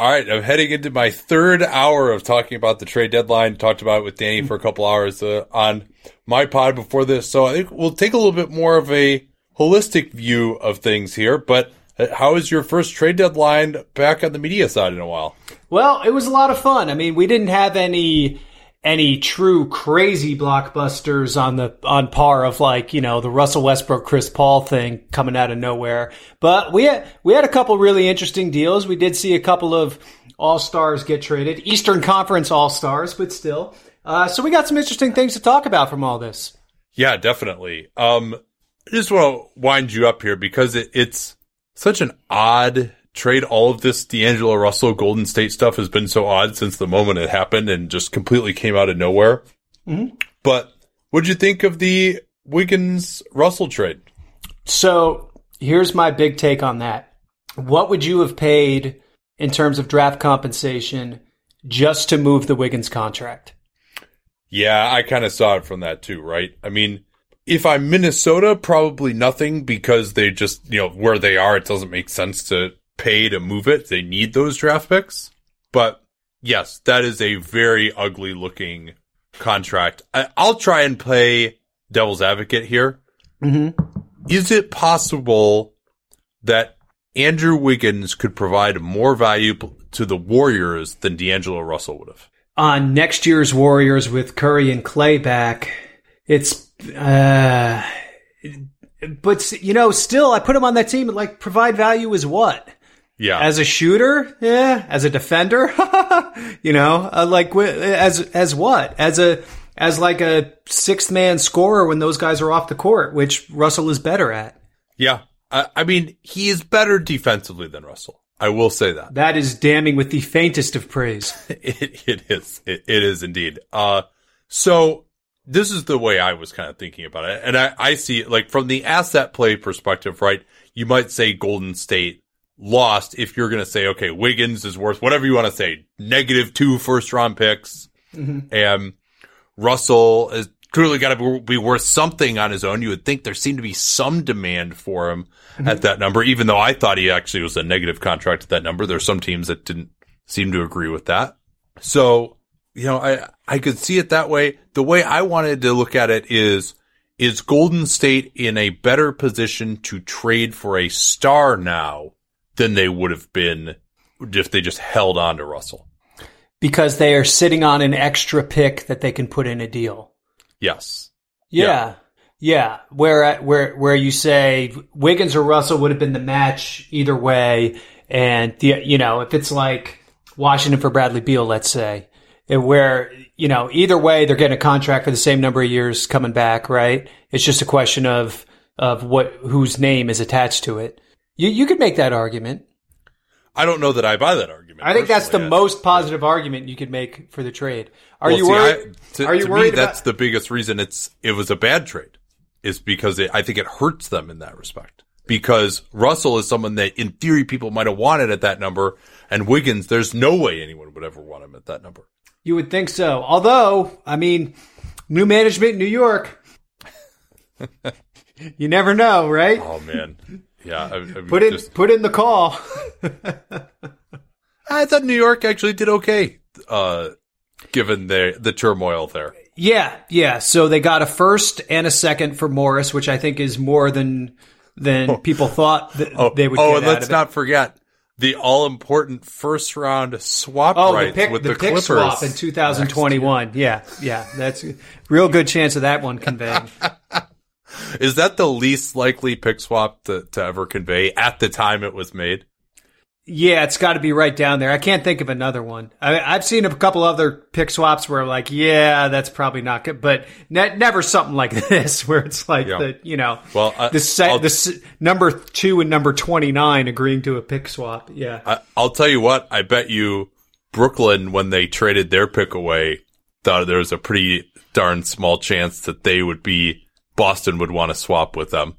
All right, I'm heading into my third hour of talking about the trade deadline. Talked about it with Danny for a couple hours uh, on my pod before this, so I think we'll take a little bit more of a holistic view of things here. But uh, how is your first trade deadline back on the media side in a while? Well, it was a lot of fun. I mean, we didn't have any any true crazy blockbusters on the on par of like you know the Russell Westbrook Chris Paul thing coming out of nowhere. But we had we had a couple really interesting deals. We did see a couple of all stars get traded, Eastern Conference all stars, but still. Uh, so we got some interesting things to talk about from all this. Yeah, definitely. Um, I just want to wind you up here because it, it's such an odd trade. All of this D'Angelo Russell Golden State stuff has been so odd since the moment it happened and just completely came out of nowhere. Mm-hmm. But what'd you think of the Wiggins Russell trade? So here's my big take on that. What would you have paid in terms of draft compensation just to move the Wiggins contract? Yeah, I kind of saw it from that too, right? I mean, if I'm Minnesota, probably nothing because they just, you know, where they are, it doesn't make sense to pay to move it. They need those draft picks. But yes, that is a very ugly looking contract. I, will try and play devil's advocate here. Mm-hmm. Is it possible that Andrew Wiggins could provide more value to the Warriors than D'Angelo Russell would have? On next year's Warriors with Curry and Clay back, it's, uh, but you know, still, I put him on that team. And Like, provide value is what? Yeah. As a shooter, yeah. As a defender, you know, uh, like as as what? As a as like a sixth man scorer when those guys are off the court, which Russell is better at. Yeah, I, I mean, he is better defensively than Russell. I will say that. That is damning with the faintest of praise. it, it is. It, it is indeed. Uh, so this is the way I was kind of thinking about it. And I, I see it like from the asset play perspective, right? You might say Golden State lost if you're going to say, okay, Wiggins is worth whatever you want to say, negative two first round picks. Mm-hmm. And Russell is clearly got to be worth something on his own. You would think there seemed to be some demand for him mm-hmm. at that number, even though I thought he actually was a negative contract at that number. There's some teams that didn't seem to agree with that. So, you know, I, I could see it that way. The way I wanted to look at it is, is Golden State in a better position to trade for a star now than they would have been if they just held on to Russell. Because they are sitting on an extra pick that they can put in a deal. Yes. Yeah. yeah. Yeah, where where where you say Wiggins or Russell would have been the match either way, and the you know if it's like Washington for Bradley Beal, let's say, where you know either way they're getting a contract for the same number of years coming back, right? It's just a question of of what whose name is attached to it. You you could make that argument. I don't know that I buy that argument. I think that's the most positive yeah. argument you could make for the trade. Are well, you see, worried? I, to, are you worried? Me, that's the biggest reason it's it was a bad trade, is because it, I think it hurts them in that respect. Because Russell is someone that, in theory, people might have wanted at that number, and Wiggins, there's no way anyone would ever want him at that number. You would think so. Although, I mean, new management in New York. you never know, right? Oh man, yeah, I, I put in just, put in the call. I thought New York actually did okay, uh, given the the turmoil there. Yeah, yeah. So they got a first and a second for Morris, which I think is more than than oh. people thought that oh, they would. Oh, and let's not forget the all important first round swap Oh, rights the pick, with the, the, pick Clippers swap in 2021. Yeah, yeah, that's a real good chance of that one conveying. Is that the least likely pick swap to, to ever convey at the time it was made? Yeah, it's got to be right down there. I can't think of another one. I, I've seen a couple other pick swaps where I'm like, yeah, that's probably not good, but ne- never something like this where it's like Yeah. the you know, Well, I- the the s- number two and number 29 agreeing to a pick swap. Yeah, I, I'll tell you what, I bet you Brooklyn, when they traded their pick away, thought there was a pretty darn small chance that they would be, Boston would want to swap with them.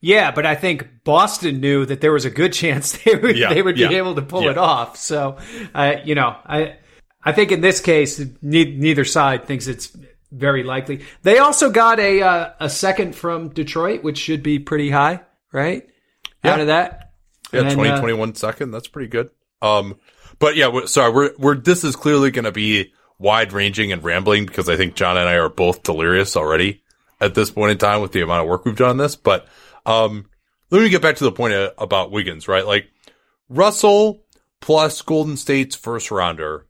yeah, but I think Boston knew that there was a good chance they would Yeah, they would yeah, be able to pull yeah. it off. So, uh, you know, I I think in this case, ne- neither side thinks it's very likely. They also got a uh, a second from Detroit, which should be pretty high, right? Out of that, Yeah, And uh, twenty one second. That's pretty good. Um, but yeah, we're, sorry, we're, we're, this is clearly going to be wide ranging and rambling because I think John and I are both delirious already at this point in time with the amount of work we've done on this. But, um, let me get back to the point uh, about Wiggins, right? Like Russell plus Golden State's first rounder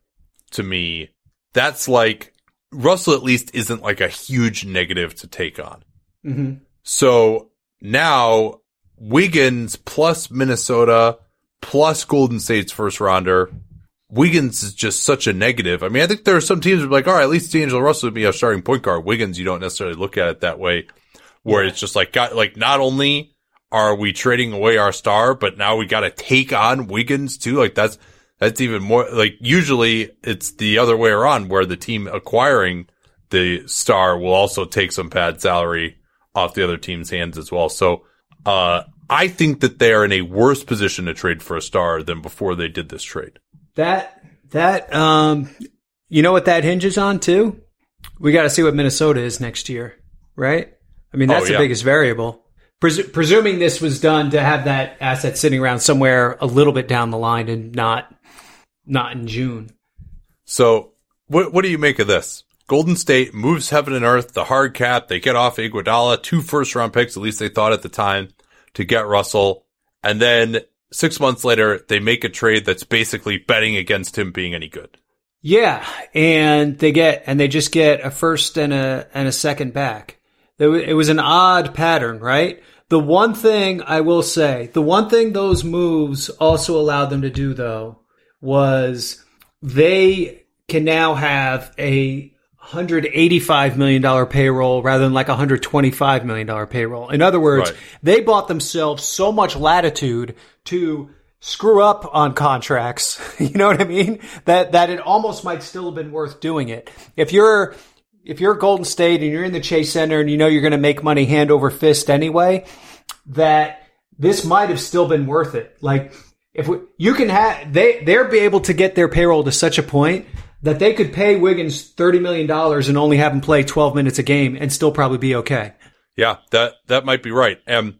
to me, that's like Russell at least isn't like a huge negative to take on. Mhm. So now Wiggins plus Minnesota plus Golden State's first rounder. Wiggins is just such a negative. I mean, I think there are some teams that are like, all right, at least D'Angelo Russell would be a starting point guard. Wiggins, you don't necessarily look at it that way, where it's just like, got, like, not only are we trading away our star, but now we got to take on Wiggins too. Like that's, that's even more, like usually it's the other way around where the team acquiring the star will also take some bad salary off the other team's hands as well. So, uh, I think that they are in a worse position to trade for a star than before they did this trade. That that um, you know what that hinges on too. We got to see what Minnesota is next year, right? I mean, that's Oh, yeah. the biggest variable. Pres- presuming this was done to have that asset sitting around somewhere a little bit down the line and not not in June. So, what what do you make of this? Golden State moves heaven and earth, the hard cap. They get off Iguodala, two first round picks, at least they thought at the time, to get Russell, and then six months later they make a trade that's basically betting against him being any good. Yeah, and they get and they just get a first and a and a second back. It was an odd pattern, right? The one thing I will say, the one thing those moves also allowed them to do though was they can now have a $185 million payroll rather than like a $125 million payroll. In other words, Right. they bought themselves so much latitude to screw up on contracts. you know what I mean? That, that it almost might still have been worth doing it. If you're, if you're Golden State and you're in the Chase Center and you know you're going to make money hand over fist anyway, that this might have still been worth it. Like if we, you can have they they're be able to get their payroll to such a point that they could pay Wiggins thirty million dollars and only have him play twelve minutes a game and still probably be okay. Yeah, that that might be right. And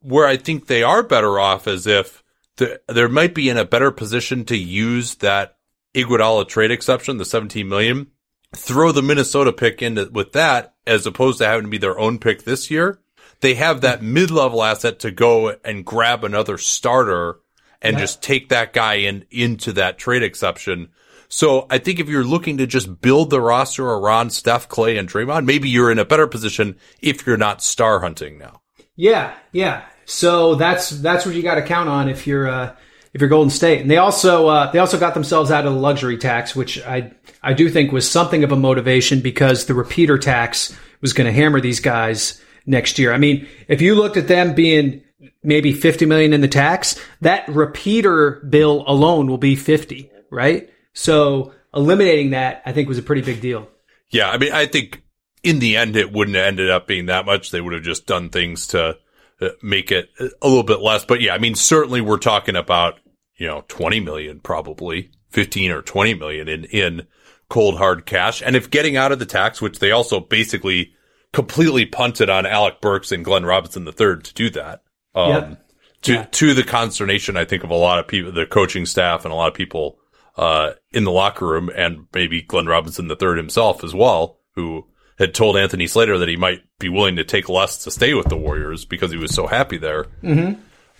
where I think they are better off is if the, there might be in a better position to use that Iguodala trade exception, the 17 million, throw the Minnesota pick in with that as opposed to having to be their own pick this year. They have that mid-level asset to go and grab another starter and just take that guy in into that trade exception. So I think if you're looking to just build the roster around Steph, Clay, and Draymond, maybe you're in a better position if you're not star hunting now. Yeah, yeah. So that's that's what you got to count on if you're uh, if you're Golden State. And they also uh, they also got themselves out of the luxury tax, which I I do think was something of a motivation because the repeater tax was going to hammer these guys next year. I mean, if you looked at them being maybe 50 million in the tax, that repeater bill alone will be 50, right? So eliminating that, I think, was a pretty big deal. Yeah, I mean, I think in the end it wouldn't have ended up being that much. They would have just done things to uh, make it a little bit less. But yeah, I mean, certainly we're talking about you know 20 million, probably 15 or 20 million in in cold hard cash. And if getting out of the tax, which they also basically completely punted on Alec Burks and Glenn Robinson the third to do that. Um, Yep. to, Yeah. to the consternation, I think of a lot of people, the coaching staff and a lot of people, uh, in the locker room and maybe Glenn Robinson the third himself as well, who had told Anthony Slater that he might be willing to take less to stay with the Warriors because he was so happy there.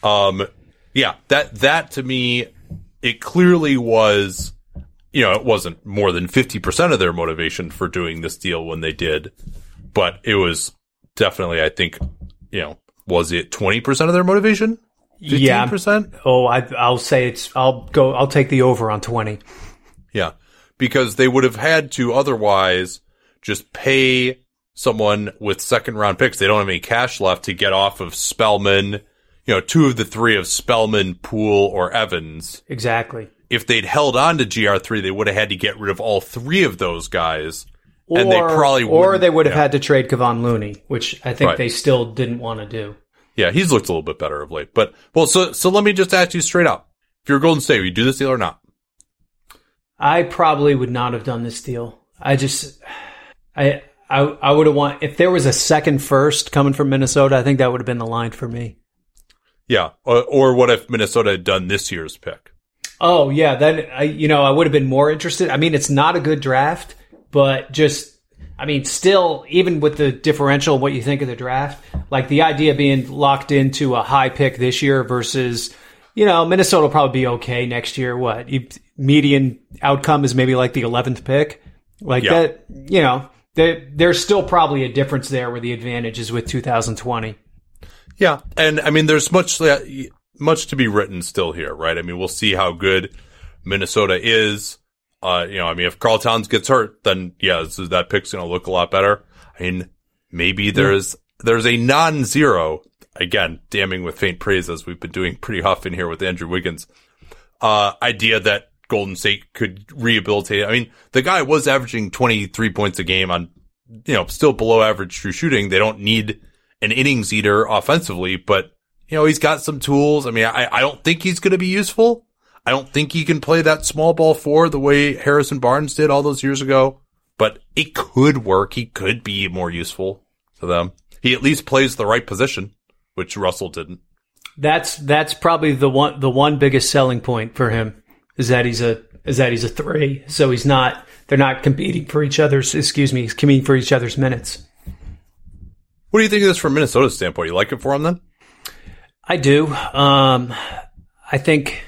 Um, Yeah, that that to me, it clearly was. You know, it wasn't more than fifty percent of their motivation for doing this deal when they did, but it was definitely, I think, you know, was it twenty percent of their motivation? Yeah. Fifteen percent? Oh, I, I'll say it's. I'll go. I'll take the over on twenty. Yeah, because they would have had to otherwise just pay someone with second round picks. They don't have any cash left to get off of Spellman. You know, two of the three of Spellman, Poole, or Evans. Exactly. If they'd held on to GR3, they would have had to get rid of all three of those guys. and they probably or wouldn't- they would have yeah. had to trade Kevon Looney, which I think Right. they still didn't want to do. Yeah, he's looked a little bit better of late. But well, so so let me just ask you straight up: if you're Golden State, would you do this deal or not? I probably would not have done this deal. I just, I, I, I would have want if there was a second first coming from Minnesota. I think that would have been the line for me. Yeah, or, or what if Minnesota had done this year's pick? Oh yeah, then I, you know, I would have been more interested. I mean, it's not a good draft, but just, I mean, still, even with the differential, what you think of the draft, like the idea of being locked into a high pick this year versus, you know, Minnesota will probably be okay next year. What you, median outcome is maybe like the eleventh pick, like Yeah. that. You know, there, there's still probably a difference there where the advantage is with 2020. Yeah, and I mean, there's much much to be written still here, right? I mean, we'll see how good Minnesota is. Uh, you know, I mean, if Karl Towns gets hurt, then yeah, so that pick's going to look a lot better. I mean, maybe there's there's a non-zero again, damning with faint praise as we've been doing pretty often here with Andrew Wiggins. Uh, idea that Golden State could rehabilitate. I mean, the guy was averaging 23 points a game on, you know, still below average true shooting. They don't need an innings eater offensively, but you know, he's got some tools. I mean, I, I don't think he's going to be useful. I don't think he can play that small ball four the way Harrison Barnes did all those years ago, but it could work. He could be more useful to them. He at least plays the right position, which Russell didn't. That's that's probably the one the one biggest selling point for him is that he's a is that he's a three. So he's not they're not competing for each other's excuse me, he's competing for each other's minutes. What do you think of this from Minnesota's standpoint? You like it for him then? I do. Um I think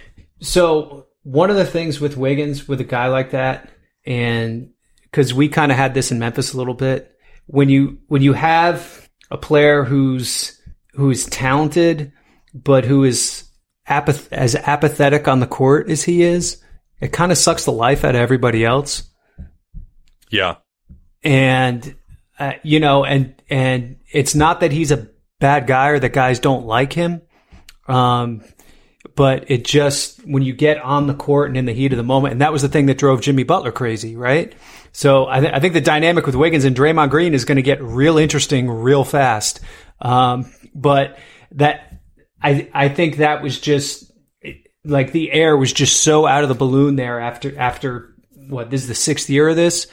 so one of the things with Wiggins with a guy like that and cuz we kind of had this in Memphis a little bit when you when you have a player who's who's talented but who is apath- as apathetic on the court as he is, it kind of sucks the life out of everybody else. Yeah. And uh, you know, and and it's not that he's a bad guy or that guys don't like him, um, but it just when you get on the court and in the heat of the moment, and that was the thing that drove Jimmy Butler crazy, right? So I, th- I think the dynamic with Wiggins and Draymond Green is going to get real interesting real fast. Um, but that I I think that was just like the air was just so out of the balloon there after after what this is the sixth year of this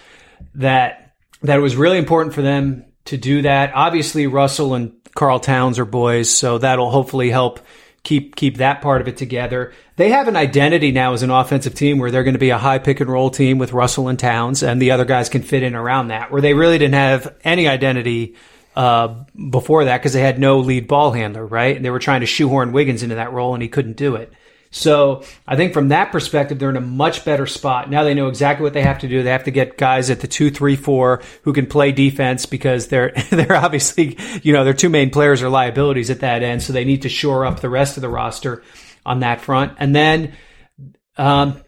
that that it was really important for them to do that. Obviously, Russell and Karl Towns are boys, so that'll hopefully help keep keep that part of it together. They have an identity now as an offensive team where they're going to be a high pick and roll team with Russell and Towns, and the other guys can fit in around that. Where they really didn't have any identity uh, before that because they had no lead ball handler, right? And they were trying to shoehorn Wiggins into that role, and he couldn't do it. So I think from that perspective, they're in a much better spot. Now they know exactly what they have to do. They have to get guys at the two, three, four who can play defense because they're, they're obviously, you know, their two main players are liabilities at that end. So they need to shore up the rest of the roster on that front. And then, um,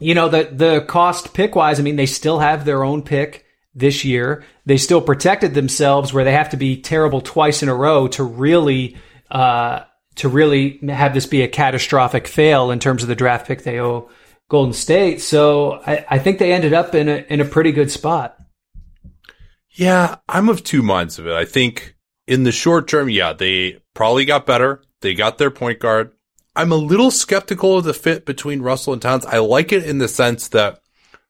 you know, the, the cost pick wise, I mean, they still have their own pick this year. They still protected themselves where they have to be terrible twice in a row to really, uh, to really have this be a catastrophic fail in terms of the draft pick they owe Golden State. So I, I think they ended up in a in a pretty good spot. Yeah, I'm of two minds of it. I think in the short term, yeah, they probably got better. They got their point guard. I'm a little skeptical of the fit between Russell and Towns. I like it in the sense that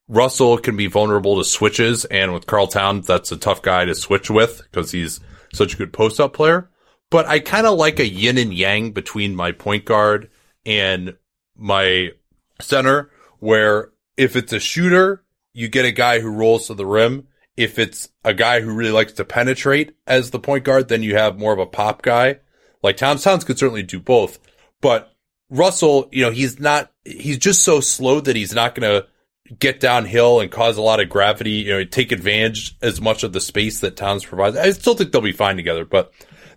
Russell can be vulnerable to switches, and with Karl Towns, that's a tough guy to switch with because he's such a good post up player. But I kind of like a yin and yang between my point guard and my center, where if it's a shooter, you get a guy who rolls to the rim. If it's a guy who really likes to penetrate as the point guard, then you have more of a pop guy. Like Tom Towns could certainly do both, but Russell, you know, he's not, he's just so slow that he's not going to get downhill and cause a lot of gravity, you know, take advantage as much of the space that Towns provides. I still think they'll be fine together, but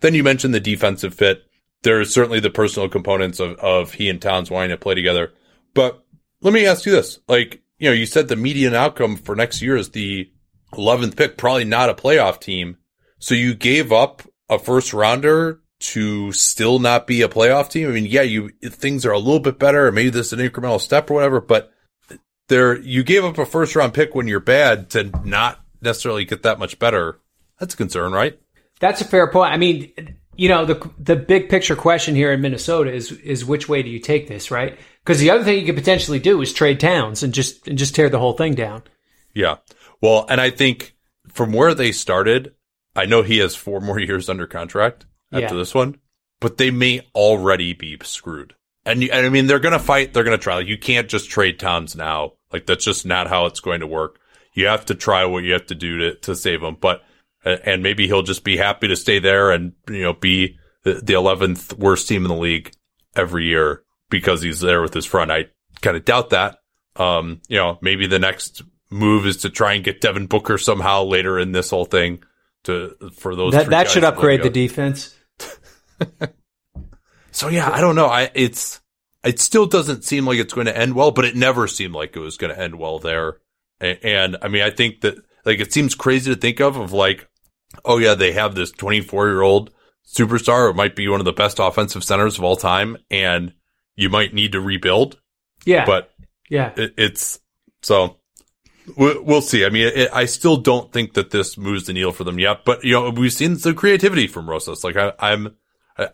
then you mentioned the defensive fit. There's certainly the personal components of, of he and Towns wanting to play together. But let me ask you this. Like, you know, you said the median outcome for next year is the 11th pick, probably not a playoff team. So you gave up a first rounder to still not be a playoff team. I mean, yeah, you, things are a little bit better. or Maybe this is an incremental step or whatever, but there, you gave up a first round pick when you're bad to not necessarily get that much better. That's a concern, right? That's a fair point. I mean, you know, the the big picture question here in Minnesota is is which way do you take this, right? Because the other thing you could potentially do is trade Towns and just and just tear the whole thing down. Yeah. Well, and I think from where they started, I know he has four more years under contract after yeah. this one, but they may already be screwed. And, you, and I mean, they're going to fight. They're going to try. Like, you can't just trade Towns now. Like that's just not how it's going to work. You have to try what you have to do to, to save them. But, and maybe he'll just be happy to stay there and, you know, be the, 11th worst team in the league every year because he's there with his front. I kind of doubt that. Um, you know, maybe the next move is to try and get Devin Booker somehow later in this whole thing to, for those. That, that should upgrade the defense. so yeah, I don't know. I, it's, it still doesn't seem like it's going to end well, but it never seemed like it was going to end well there. And, and I mean, I think that like it seems crazy to think of, of like, oh yeah, they have this 24 year old superstar. who might be one of the best offensive centers of all time. And you might need to rebuild. Yeah. But yeah, it, it's so we'll see. I mean, it, I still don't think that this moves the needle for them yet, but you know, we've seen some creativity from Rosas. Like I, I'm,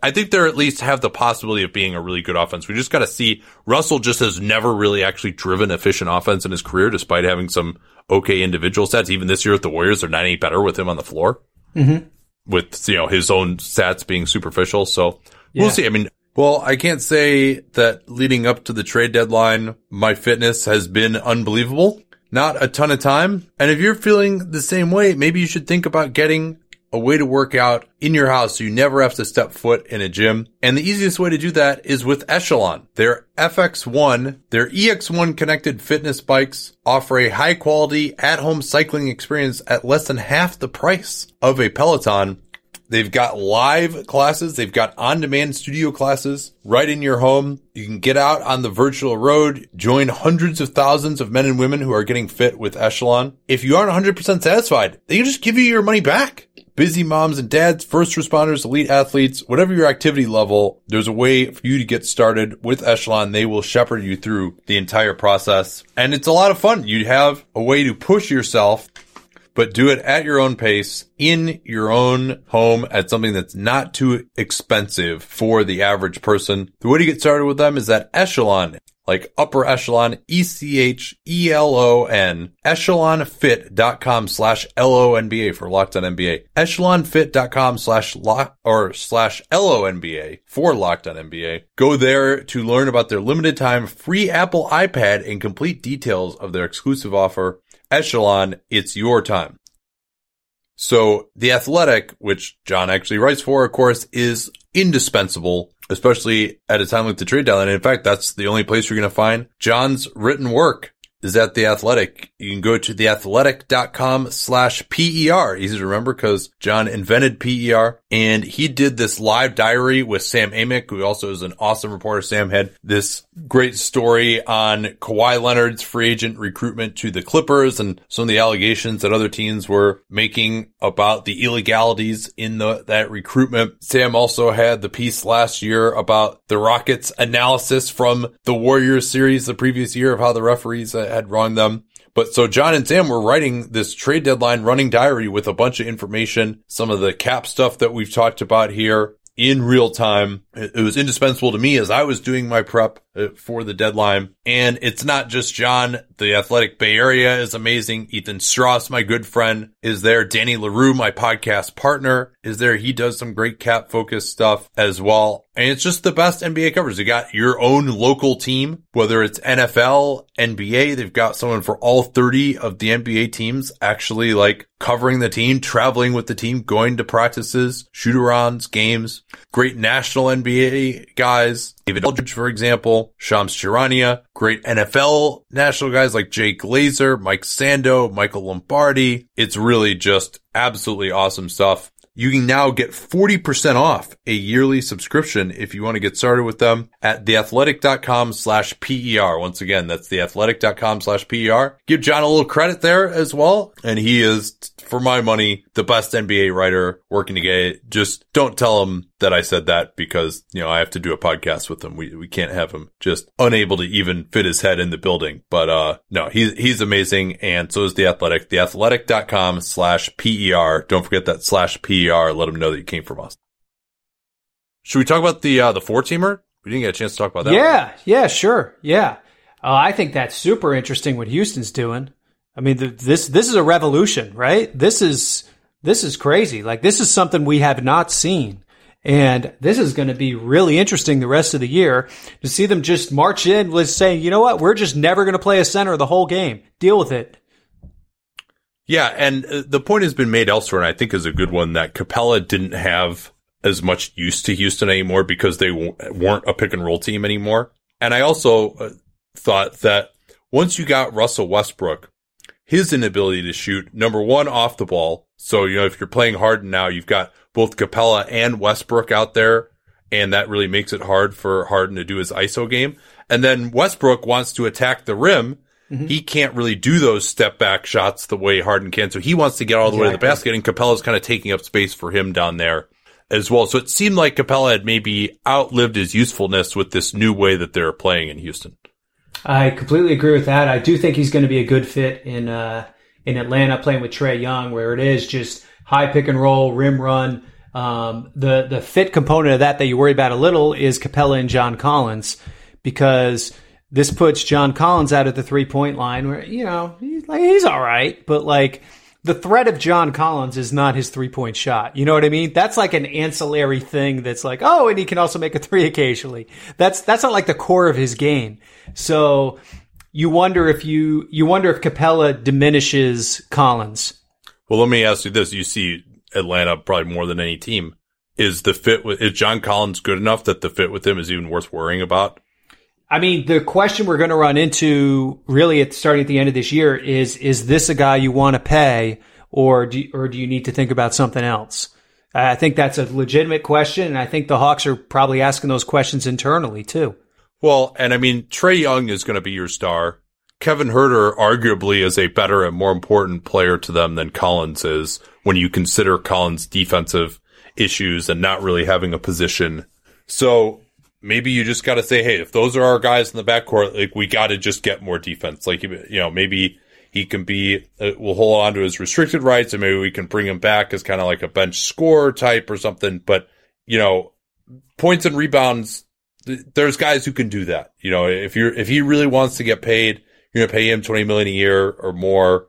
I think they're at least have the possibility of being a really good offense. We just got to see. Russell just has never really actually driven efficient offense in his career, despite having some okay individual stats. Even this year with the Warriors, they're not any better with him on the floor. Mm-hmm. With you know his own stats being superficial, so yeah. we'll see. I mean, well, I can't say that leading up to the trade deadline, my fitness has been unbelievable. Not a ton of time. And if you're feeling the same way, maybe you should think about getting a way to work out in your house so you never have to step foot in a gym. And the easiest way to do that is with Echelon. Their FX1, their EX1 connected fitness bikes offer a high quality at home cycling experience at less than half the price of a Peloton. They've got live classes. They've got on-demand studio classes right in your home. You can get out on the virtual road, join hundreds of thousands of men and women who are getting fit with Echelon. If you aren't 100% satisfied, they can just give you your money back busy moms and dads, first responders, elite athletes, whatever your activity level, there's a way for you to get started with Echelon. They will shepherd you through the entire process. And it's a lot of fun. You have a way to push yourself but do it at your own pace in your own home at something that's not too expensive for the average person. The way to get started with them is that Echelon like upper echelon, E-C-H-E-L-O-N, echelonfit.com slash L-O-N-B-A for locked on NBA, echelonfit.com slash lock or slash L-O-N-B-A for locked on NBA. Go there to learn about their limited time free Apple iPad and complete details of their exclusive offer. Echelon, it's your time. So the athletic, which John actually writes for, of course, is indispensable especially at a time like the trade deadline. And in fact, that's the only place you're going to find John's written work is at the athletic. You can go to theathletic.com slash PER. Easy to remember because John invented PER and he did this live diary with Sam Amick, who also is an awesome reporter. Sam had this great story on Kawhi Leonard's free agent recruitment to the Clippers and some of the allegations that other teams were making about the illegalities in the, that recruitment. Sam also had the piece last year about the Rockets analysis from the Warriors series the previous year of how the referees uh, had wronged them. But so John and Sam were writing this trade deadline running diary with a bunch of information, some of the cap stuff that we've talked about here in real time. It was indispensable to me as I was doing my prep uh, for the deadline. And it's not just John. The athletic Bay Area is amazing. Ethan Strauss, my good friend, is there. Danny Leroux, my podcast partner, is there. He does some great cap focused stuff as well. And it's just the best NBA coverage. You got your own local team, whether it's NFL, NBA, they've got someone for all 30 of the NBA teams actually like covering the team, traveling with the team, going to practices, shoot arounds, games, great national NBA guys. David Aldridge, for example, Shams Charania, great NFL national guys like Jay Glazer, Mike Sando, Michael Lombardi. It's really just absolutely awesome stuff. You can now get 40% off a yearly subscription if you want to get started with them at theathletic.com slash PER. Once again, that's theathletic.com slash PER. Give John a little credit there as well. And he is, for my money, the best NBA writer working today. Just don't tell him that I said that because, you know, I have to do a podcast with him. We, we can't have him just unable to even fit his head in the building. But, uh, no, he's, he's amazing. And so is the athletic, theathletic.com slash PER. Don't forget that slash PER. Let him know that you came from us. Should we talk about the, uh, the four teamer? We didn't get a chance to talk about that. Yeah, one. yeah, sure. Yeah. Uh, I think that's super interesting what Houston's doing. I mean, the, this, this is a revolution, right? This is, this is crazy. Like this is something we have not seen. And this is going to be really interesting the rest of the year to see them just march in with saying, you know what? We're just never going to play a center the whole game. Deal with it. Yeah. And uh, the point has been made elsewhere, and I think is a good one that Capela didn't have as much use to Houston anymore because they weren't a pick and roll team anymore. And I also uh, thought that once you got Russell Westbrook, his inability to shoot number one off the ball. So, you know, if you're playing Harden now, you've got both Capela and Westbrook out there. And that really makes it hard for Harden to do his ISO game. And then Westbrook wants to attack the rim. Mm-hmm. He can't really do those step back shots the way Harden can. So he wants to get all the exactly. way to the basket and Capela's kind of taking up space for him down there as well. So it seemed like Capela had maybe outlived his usefulness with this new way that they're playing in Houston. I completely agree with that. I do think he's going to be a good fit in uh, in Atlanta, playing with Trae Young, where it is just high pick and roll, rim run. Um, the the fit component of that that you worry about a little is Capela and John Collins, because this puts John Collins out at the three point line, where you know he's like he's all right, but like the threat of John Collins is not his three point shot. You know what I mean? That's like an ancillary thing that's like, oh, and he can also make a three occasionally. That's, that's not like the core of his game. So you wonder if you, you wonder if Capela diminishes Collins. Well, let me ask you this. You see Atlanta probably more than any team. Is the fit with, is John Collins good enough that the fit with him is even worth worrying about? I mean, the question we're going to run into really at starting at the end of this year is, is this a guy you want to pay or do, or do you need to think about something else? I think that's a legitimate question. And I think the Hawks are probably asking those questions internally too. Well, and I mean, Trae Young is going to be your star. Kevin Huerter arguably is a better and more important player to them than Collins is when you consider Collins' defensive issues and not really having a position. So maybe you just got to say, hey, if those are our guys in the backcourt, like we got to just get more defense. Like you know, maybe he can be uh, we'll hold on to his restricted rights, and maybe we can bring him back as kind of like a bench scorer type or something. But you know, points and rebounds. There's guys who can do that. You know, if you're if he really wants to get paid, you're gonna pay him twenty million a year or more,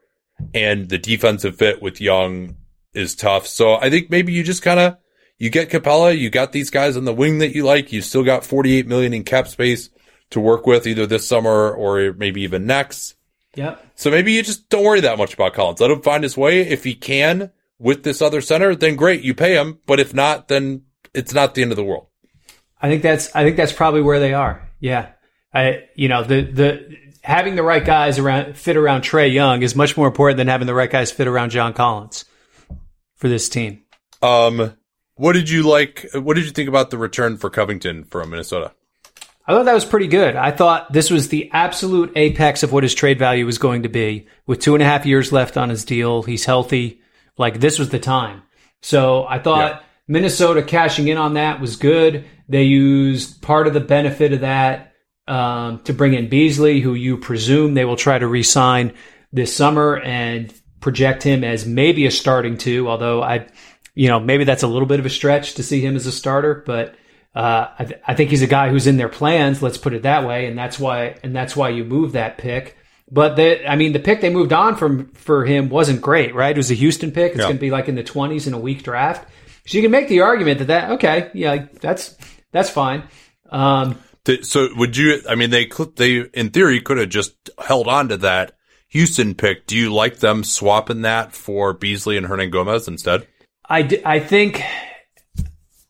and the defensive fit with Young is tough. So I think maybe you just kind of you get Capela, you got these guys on the wing that you like. You still got 48 million in cap space to work with either this summer or maybe even next. Yep. So maybe you just don't worry that much about Collins. Let him find his way. If he can with this other center, then great, you pay him. But if not, then it's not the end of the world. I think that's I think that's probably where they are. Yeah. I you know, the the having the right guys around fit around Trae Young is much more important than having the right guys fit around John Collins for this team. Um what did you like? What did you think about the return for Covington from Minnesota? I thought that was pretty good. I thought this was the absolute apex of what his trade value was going to be. With two and a half years left on his deal, he's healthy. Like this was the time. So I thought yeah. Minnesota cashing in on that was good. They used part of the benefit of that um, to bring in Beasley, who you presume they will try to re-sign this summer and project him as maybe a starting two. Although I you know, maybe that's a little bit of a stretch to see him as a starter, but uh, I, th- I, think he's a guy who's in their plans. Let's put it that way, and that's why and that's why you move that pick. But the, I mean, the pick they moved on from for him wasn't great, right? It was a Houston pick. It's yeah. going to be like in the twenties in a weak draft. So you can make the argument that that okay, yeah, that's that's fine. Um, so would you? I mean, they they in theory could have just held on to that Houston pick. Do you like them swapping that for Beasley and Hernangomez instead? I, d- I think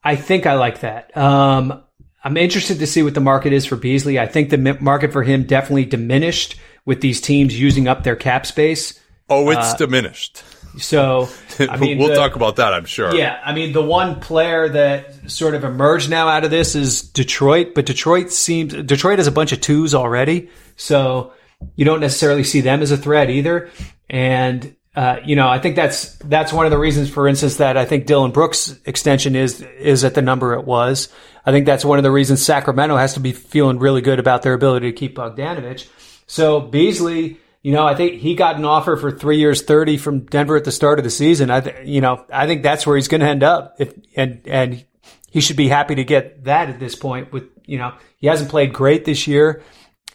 I think I like that. Um, I'm interested to see what the market is for Beasley. I think the market for him definitely diminished with these teams using up their cap space. Oh, it's uh, diminished. So, I mean, we'll the, talk about that, I'm sure. Yeah. I mean, the one player that sort of emerged now out of this is Detroit, but Detroit seems, Detroit has a bunch of twos already. So you don't necessarily see them as a threat either. And, uh, you know, I think that's, that's one of the reasons, for instance, that I think Dillon Brooks extension is, is at the number it was. I think that's one of the reasons Sacramento has to be feeling really good about their ability to keep Bogdanovich. So Beasley, you know, I think he got an offer for three years, 30 from Denver at the start of the season. I, th- you know, I think that's where he's going to end up. If, and, and he should be happy to get that at this point with, you know, he hasn't played great this year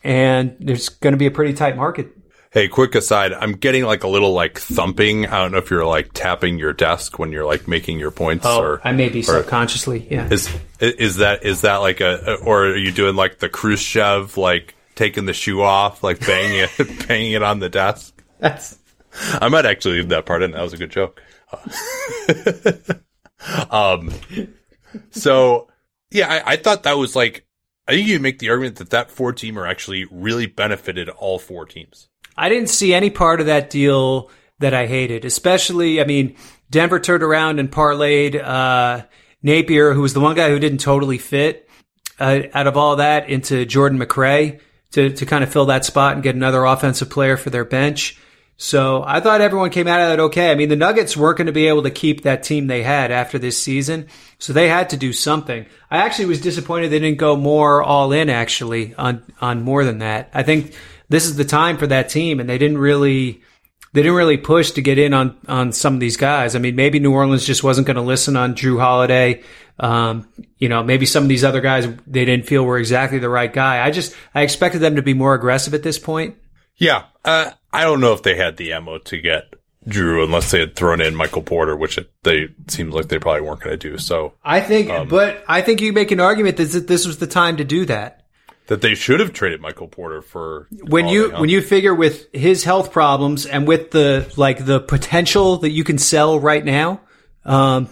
and there's going to be a pretty tight market Hey, quick aside, I'm getting like a little like thumping. I don't know if you're like tapping your desk when you're like making your points oh, or I may be subconsciously. Yeah. Is is that is that like a or are you doing like the Khrushchev like taking the shoe off, like banging it banging it on the desk? That's I might actually leave that part in. That was a good joke. um so yeah, I, I thought that was like I think you make the argument that that four teamer actually really benefited all four teams. I didn't see any part of that deal that I hated, especially, I mean, Denver turned around and parlayed, uh, Napier, who was the one guy who didn't totally fit, uh, out of all that into Jordan McRae to, to kind of fill that spot and get another offensive player for their bench. So I thought everyone came out of that okay. I mean, the Nuggets weren't going to be able to keep that team they had after this season. So they had to do something. I actually was disappointed they didn't go more all in actually on, on more than that. I think this is the time for that team, and they didn't really they didn't really push to get in on on some of these guys. I mean, maybe New Orleans just wasn't going to listen on Jrue Holiday. Um, you know, maybe some of these other guys they didn't feel were exactly the right guy. I just I expected them to be more aggressive at this point. Yeah, uh, I don't know if they had the ammo to get Jrue unless they had thrown in Michael Porter, which it, they seems like they probably weren't going to do. So I think, um, but I think you make an argument that this was the time to do that that they should have traded Michael Porter for when you when you figure with his health problems and with the like the potential that you can sell right now. Um,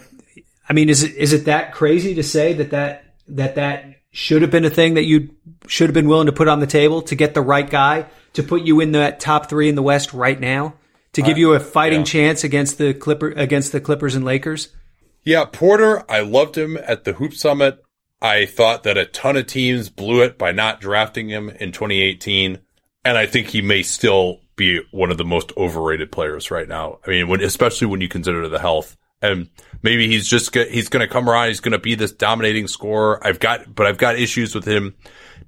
I mean, is it is it that crazy to say that that that that should have been a thing that you should have been willing to put on the table to get the right guy to put you in that top three in the West right now to give you a fighting yeah. chance against the Clipper against the Clippers and Lakers? Yeah, Porter, I loved him at the Hoop Summit. I thought that a ton of teams blew it by not drafting him in 2018. And I think he may still be one of the most overrated players right now. I mean, when, especially when you consider the health and maybe he's just, he's going to come around. He's going to be this dominating scorer. I've got, but I've got issues with him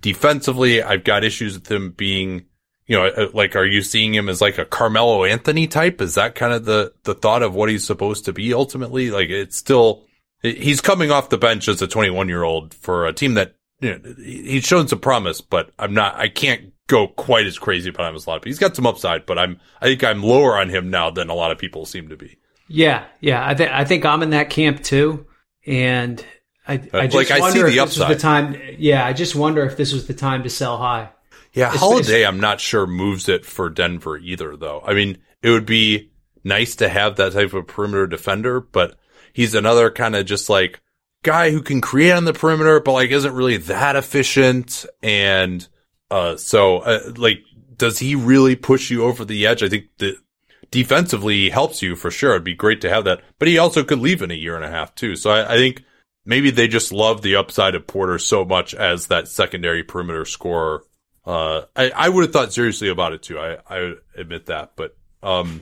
defensively. I've got issues with him being, you know, uh, like, are you seeing him as like a Carmelo Anthony type? Is that kind of the, the thought of what he's supposed to be ultimately? Like it's still, he's coming off the bench as a 21 year old for a team that you know, he's shown some promise, but I'm not, I can't go quite as crazy about him as a lot of people. He's got some upside, but I'm, I think I'm lower on him now than a lot of people seem to be. Yeah. Yeah. I think, I think I'm in that camp too. And I, I uh, just like, wonder I if this upside. was the time. Yeah. I just wonder if this was the time to sell high. Yeah. It's, Holiday, it's, I'm not sure moves it for Denver either though. I mean, it would be nice to have that type of perimeter defender, but he's another kind of just like guy who can create on the perimeter, but like isn't really that efficient. And, uh, so, uh, like, does he really push you over the edge? I think that defensively he helps you for sure. It'd be great to have that, but he also could leave in a year and a half too. So I, I think maybe they just love the upside of Porter so much as that secondary perimeter scorer. Uh, I, I would have thought seriously about it too. I, I admit that, but, um,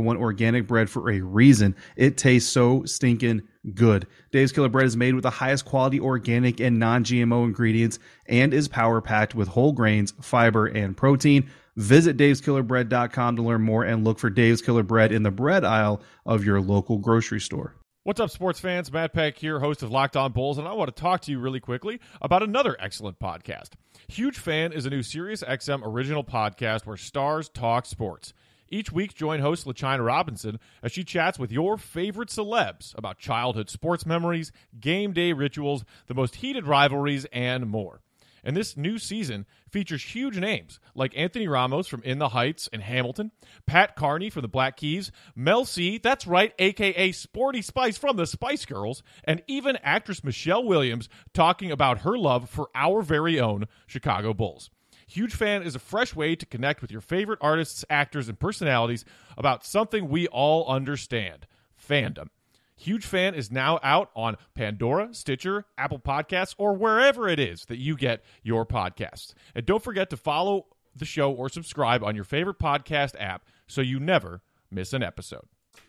one organic bread for a reason. It tastes so stinking good. Dave's Killer Bread is made with the highest quality organic and non GMO ingredients and is power packed with whole grains, fiber, and protein. Visit daveskillerbread.com to learn more and look for Dave's Killer Bread in the bread aisle of your local grocery store. What's up, sports fans? Matt Peck here, host of Locked On Bulls, and I want to talk to you really quickly about another excellent podcast. Huge Fan is a new Sirius XM original podcast where stars talk sports. Each week, join host LaChina Robinson as she chats with your favorite celebs about childhood sports memories, game day rituals, the most heated rivalries, and more. And this new season features huge names like Anthony Ramos from In the Heights and Hamilton, Pat Carney from the Black Keys, Mel C, that's right, aka Sporty Spice from the Spice Girls, and even actress Michelle Williams talking about her love for our very own Chicago Bulls. Huge Fan is a fresh way to connect with your favorite artists, actors, and personalities about something we all understand fandom. Huge Fan is now out on Pandora, Stitcher, Apple Podcasts, or wherever it is that you get your podcasts. And don't forget to follow the show or subscribe on your favorite podcast app so you never miss an episode.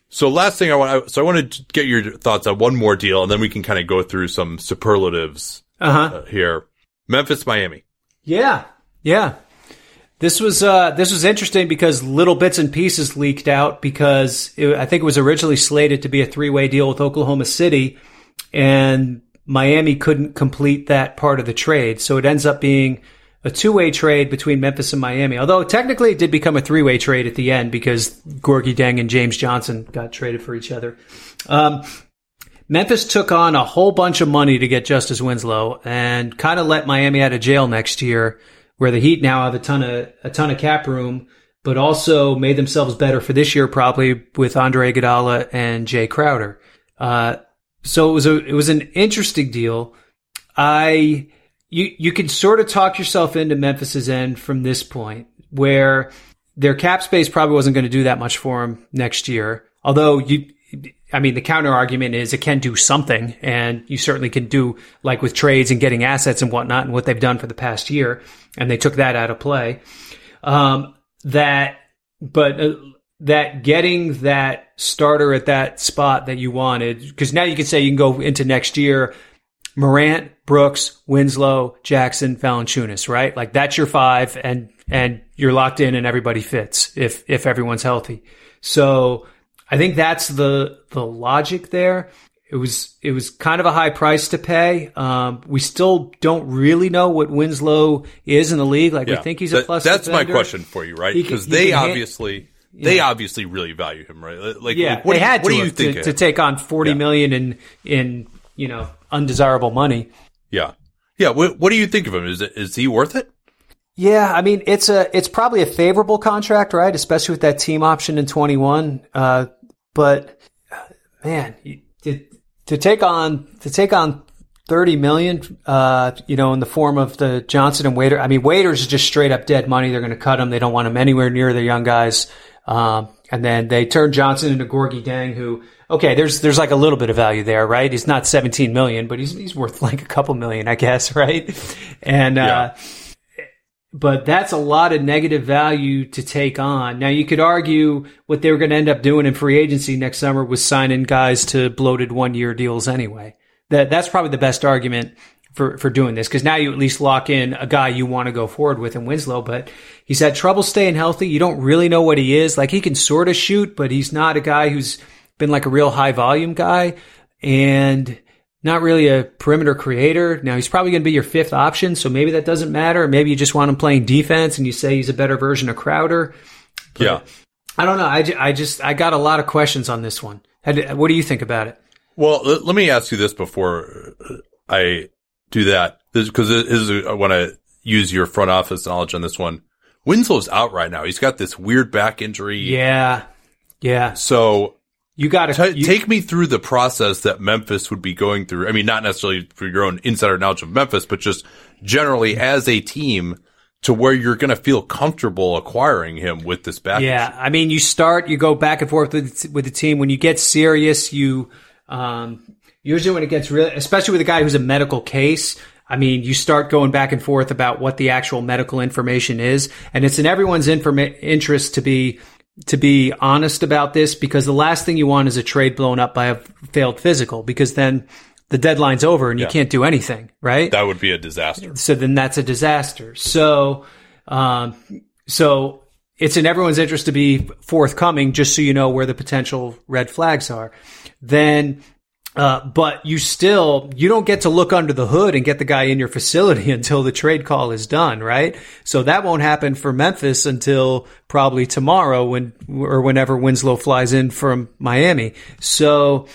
So last thing I want, so I want to get your thoughts on one more deal, and then we can kind of go through some superlatives Uh-huh. uh, here. Memphis, Miami. Yeah, yeah. This was uh, this was interesting because little bits and pieces leaked out because it, I think it was originally slated to be a three way deal with Oklahoma City, and Miami couldn't complete that part of the trade, so it ends up being a two way trade between Memphis and Miami. Although technically it did become a three way trade at the end because Gorgui Dieng and James Johnson got traded for each other. Um, Memphis took on a whole bunch of money to get Justice Winslow and kind of let Miami out of jail next year, where the Heat now have a ton of a ton of cap room, but also made themselves better for this year probably with Andre Iguodala and Jae Crowder. Uh, so it was a it was an interesting deal. I you you can sort of talk yourself into Memphis's end from this point, where their cap space probably wasn't going to do that much for them next year. Although you, I mean, the counter argument is it can do something, and you certainly can do like with trades and getting assets and whatnot, and what they've done for the past year, and they took that out of play. Um, that, but uh, that getting that starter at that spot that you wanted, because now you can say you can go into next year. Morant, Brooks, Winslow, Jackson, Valanciunas, right? Like that's your five and, and you're locked in and everybody fits if, if everyone's healthy. So I think that's the, the logic there. It was, it was kind of a high price to pay. Um, we still don't really know what Winslow is in the league. Like we think he's a That- plus. That's my question for you, right? Because they can hit- obviously, they obviously really value him, right? Like, Yeah, like, what they do had what to, do you think? to, to take on forty Yeah. million in in you know undesirable money. Yeah, yeah. What, what do you think of him? Is it is he worth it? Yeah, I mean it's a it's probably a favorable contract, right? Especially with that team option in twenty one. Uh, but uh, man, to, to take on to take on thirty million, uh, you know, in the form of the Johnson and Waiter. I mean, Waiters is just straight up dead money. They're going to cut him. They don't want him anywhere near their young guys. Um, and then they turn Johnson into Gorgui Dieng, who okay, there's there's like a little bit of value there, right? He's not seventeen million, but he's he's worth like a couple million, I guess, right? And uh, but that's a lot of negative value to take on. Now you could argue what they were going to end up doing in free agency next summer was signing guys to bloated one year deals anyway. That that's probably the best argument for for doing this because now you at least lock in a guy you want to go forward with in Winslow. But he's had trouble staying healthy. You don't really know what he is. Like he can sort of shoot, but he's not a guy who's been like a real high volume guy and not really a perimeter creator. Now he's probably going to be your fifth option, so maybe that doesn't matter. Maybe you just want him playing defense and you say he's a better version of Crowder. yeah. I don't know. I, I just I got a lot of questions on this one. What do you think about it? Well, let, let me ask you this before uh, I do that, because this is I want to use your front office knowledge on this one. Winslow's out right now. He's got this weird back injury. Yeah, yeah. So You got to take me through the process that Memphis would be going through. I mean, not necessarily for your own insider knowledge of Memphis, but just generally as a team to where you're going to feel comfortable acquiring him with this back. Yeah. I mean, you start, you go back and forth with with the team. When you get serious, you um, usually when it gets real, especially with a guy who's a medical case. I mean, you start going back and forth about what the actual medical information is, and it's in everyone's informa- interest to be to be honest about this because the last thing you want is a trade blown up by a failed physical because then the deadline's over and you can't do anything, right? That would be a disaster. so then that's a disaster. So, um, so it's in everyone's interest to be forthcoming, just so you know where the potential red flags are. Then, uh, but you still you don't get to look under the hood and get the guy in your facility until the trade call is done, right? So that won't happen for Memphis until probably tomorrow when or whenever Winslow flies in from Miami. So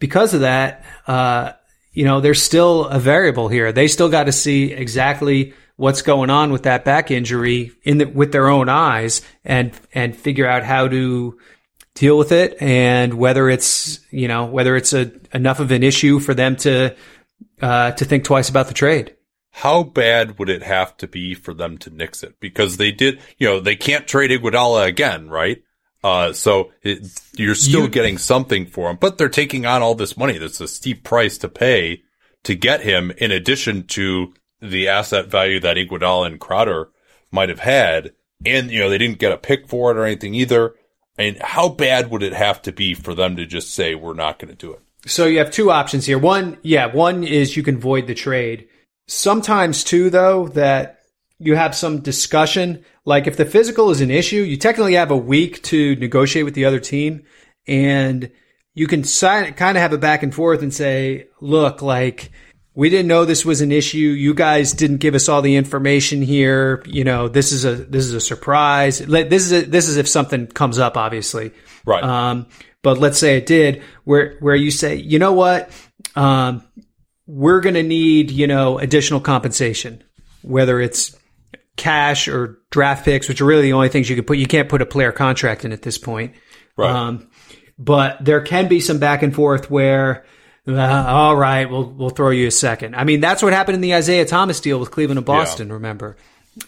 because of that, uh, you know, there's still a variable here. They still got to see exactly what's going on with that back injury in the, with their own eyes and and figure out how to deal with it and whether it's you know whether it's a enough of an issue for them to uh, to think twice about the trade. How bad would it have to be for them to nix it? Because they did, you know, they can't trade Iguodala again, right? Uh, so it, you're still You- getting something for him, but they're taking on all this money. That's a steep price to pay to get him in addition to the asset value that Iguodala and Crowder might have had. And, you know, they didn't get a pick for it or anything either. And how bad would it have to be for them to just say, we're not going to do it? So you have two options here. One, yeah, one is you can void the trade. Sometimes too, though, that you have some discussion. Like if the physical is an issue, you technically have a week to negotiate with the other team and you can sign, kind of have a back and forth and say, look, like we didn't know this was an issue. You guys didn't give us all the information here. You know, this is a, this is a surprise. This is a, this is if something comes up, obviously. Right. Um, but let's say it did, where where you say, you know what, um, we're going to need you know additional compensation, whether it's cash or draft picks, which are really the only things you can put. You can't put a player contract in at this point. Right. Um, but there can be some back and forth where, uh, all right, we'll we'll throw you a second. I mean, that's what happened in the Isaiah Thomas deal with Cleveland and Boston. Remember,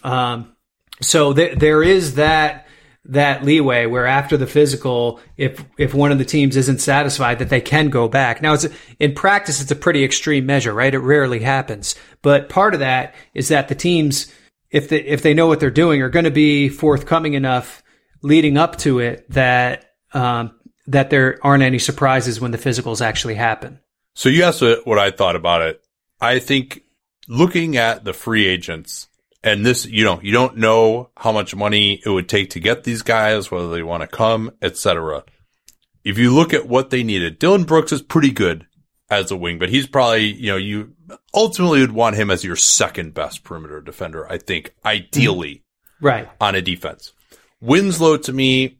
um, so th- there is that that leeway where after the physical, if if one of the teams isn't satisfied, that they can go back. Now, it's in practice, it's a pretty extreme measure, right? It rarely happens, but part of that is that the teams, if they if they know what they're doing, are going to be forthcoming enough leading up to it that um, that there aren't any surprises when the physicals actually happen. So you asked what I thought about it. I think looking at the free agents and this, you know, you don't know how much money it would take to get these guys, whether they want to come, etc. If you look at what they needed, Dillon Brooks is pretty good as a wing, but he's probably, you know, you ultimately would want him as your second best perimeter defender, I think, ideally mm-hmm. Right. on a defense. Winslow to me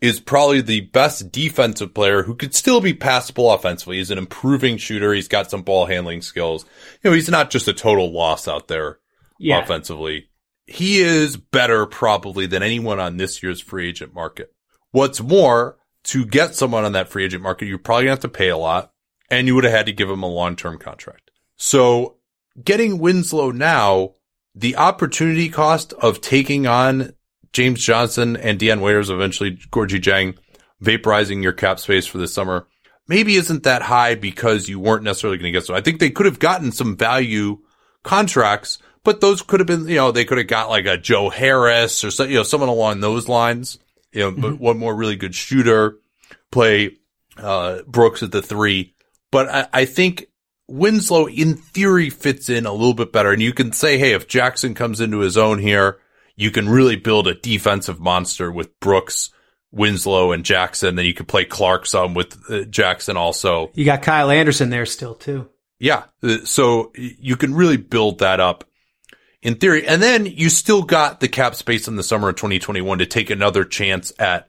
is probably the best defensive player who could still be passable offensively. He's an improving shooter. He's got some ball handling skills. You know, he's not just a total loss out there Yeah. offensively. He is better probably than anyone on this year's free agent market. What's more, to get someone on that free agent market, you're probably gonna have to pay a lot and you would have had to give him a long-term contract. So getting Winslow now, the opportunity cost of taking on James Johnson and Dion Waiters, eventually Gorgui Dieng, vaporizing your cap space for this summer, maybe isn't that high because you weren't necessarily going to get so. I think they could have gotten some value contracts, but those could have been, you know, they could have got like a Joe Harris or so, you know, someone along those lines, you know, but one more really good shooter, play, uh, Brooks at the three. But I, I think Winslow in theory fits in a little bit better. And you can say, Hey, if Jackson comes into his own here, you can really build a defensive monster with Brooks, Winslow and Jackson. Then you could play Clark some with uh, Jackson also. You got Kyle Anderson there still too. Yeah. Uh, So you can really build that up in theory. And then you still got the cap space in the summer of 2021 to take another chance at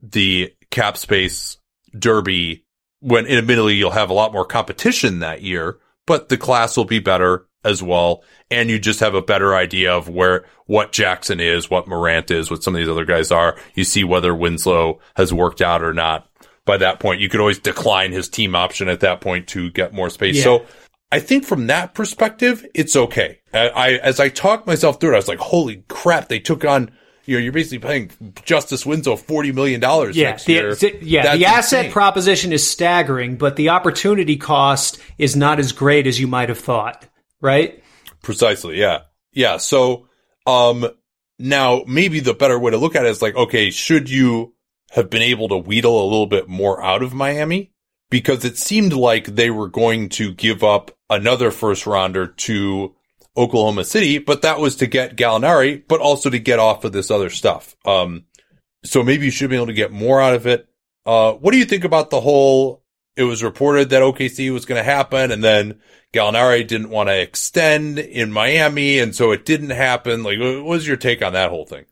the cap space derby when admittedly you'll have a lot more competition that year, but the class will be better as well. And you just have a better idea of where, what Jackson is, what Morant is, what some of these other guys are. You see whether Winslow has worked out or not. By that point, you could always decline his team option at that point to get more space. Yeah. So I think from that perspective, it's okay. I, I, as I talked myself through it, I was like, holy crap, they took on, you know, you're basically paying Justice Winslow $40 million Yeah, next the, year. the- yeah. That's the asset insane. proposition is staggering, but the opportunity cost is not as great as you might have thought. Right? Precisely. Yeah. Yeah. So, um, Now, maybe the better way to look at it is like, okay, should you have been able to wheedle a little bit more out of Miami? Because it seemed like they were going to give up another first rounder to Oklahoma City, but that was to get Gallinari, but also to get off of this other stuff. Um, so maybe you should be able to get more out of it. Uh, what do you think about the whole? It was reported that OKC was going to happen, and then Gallinari didn't want to extend in Miami, and so it didn't happen. Like, what was your take on that whole thing?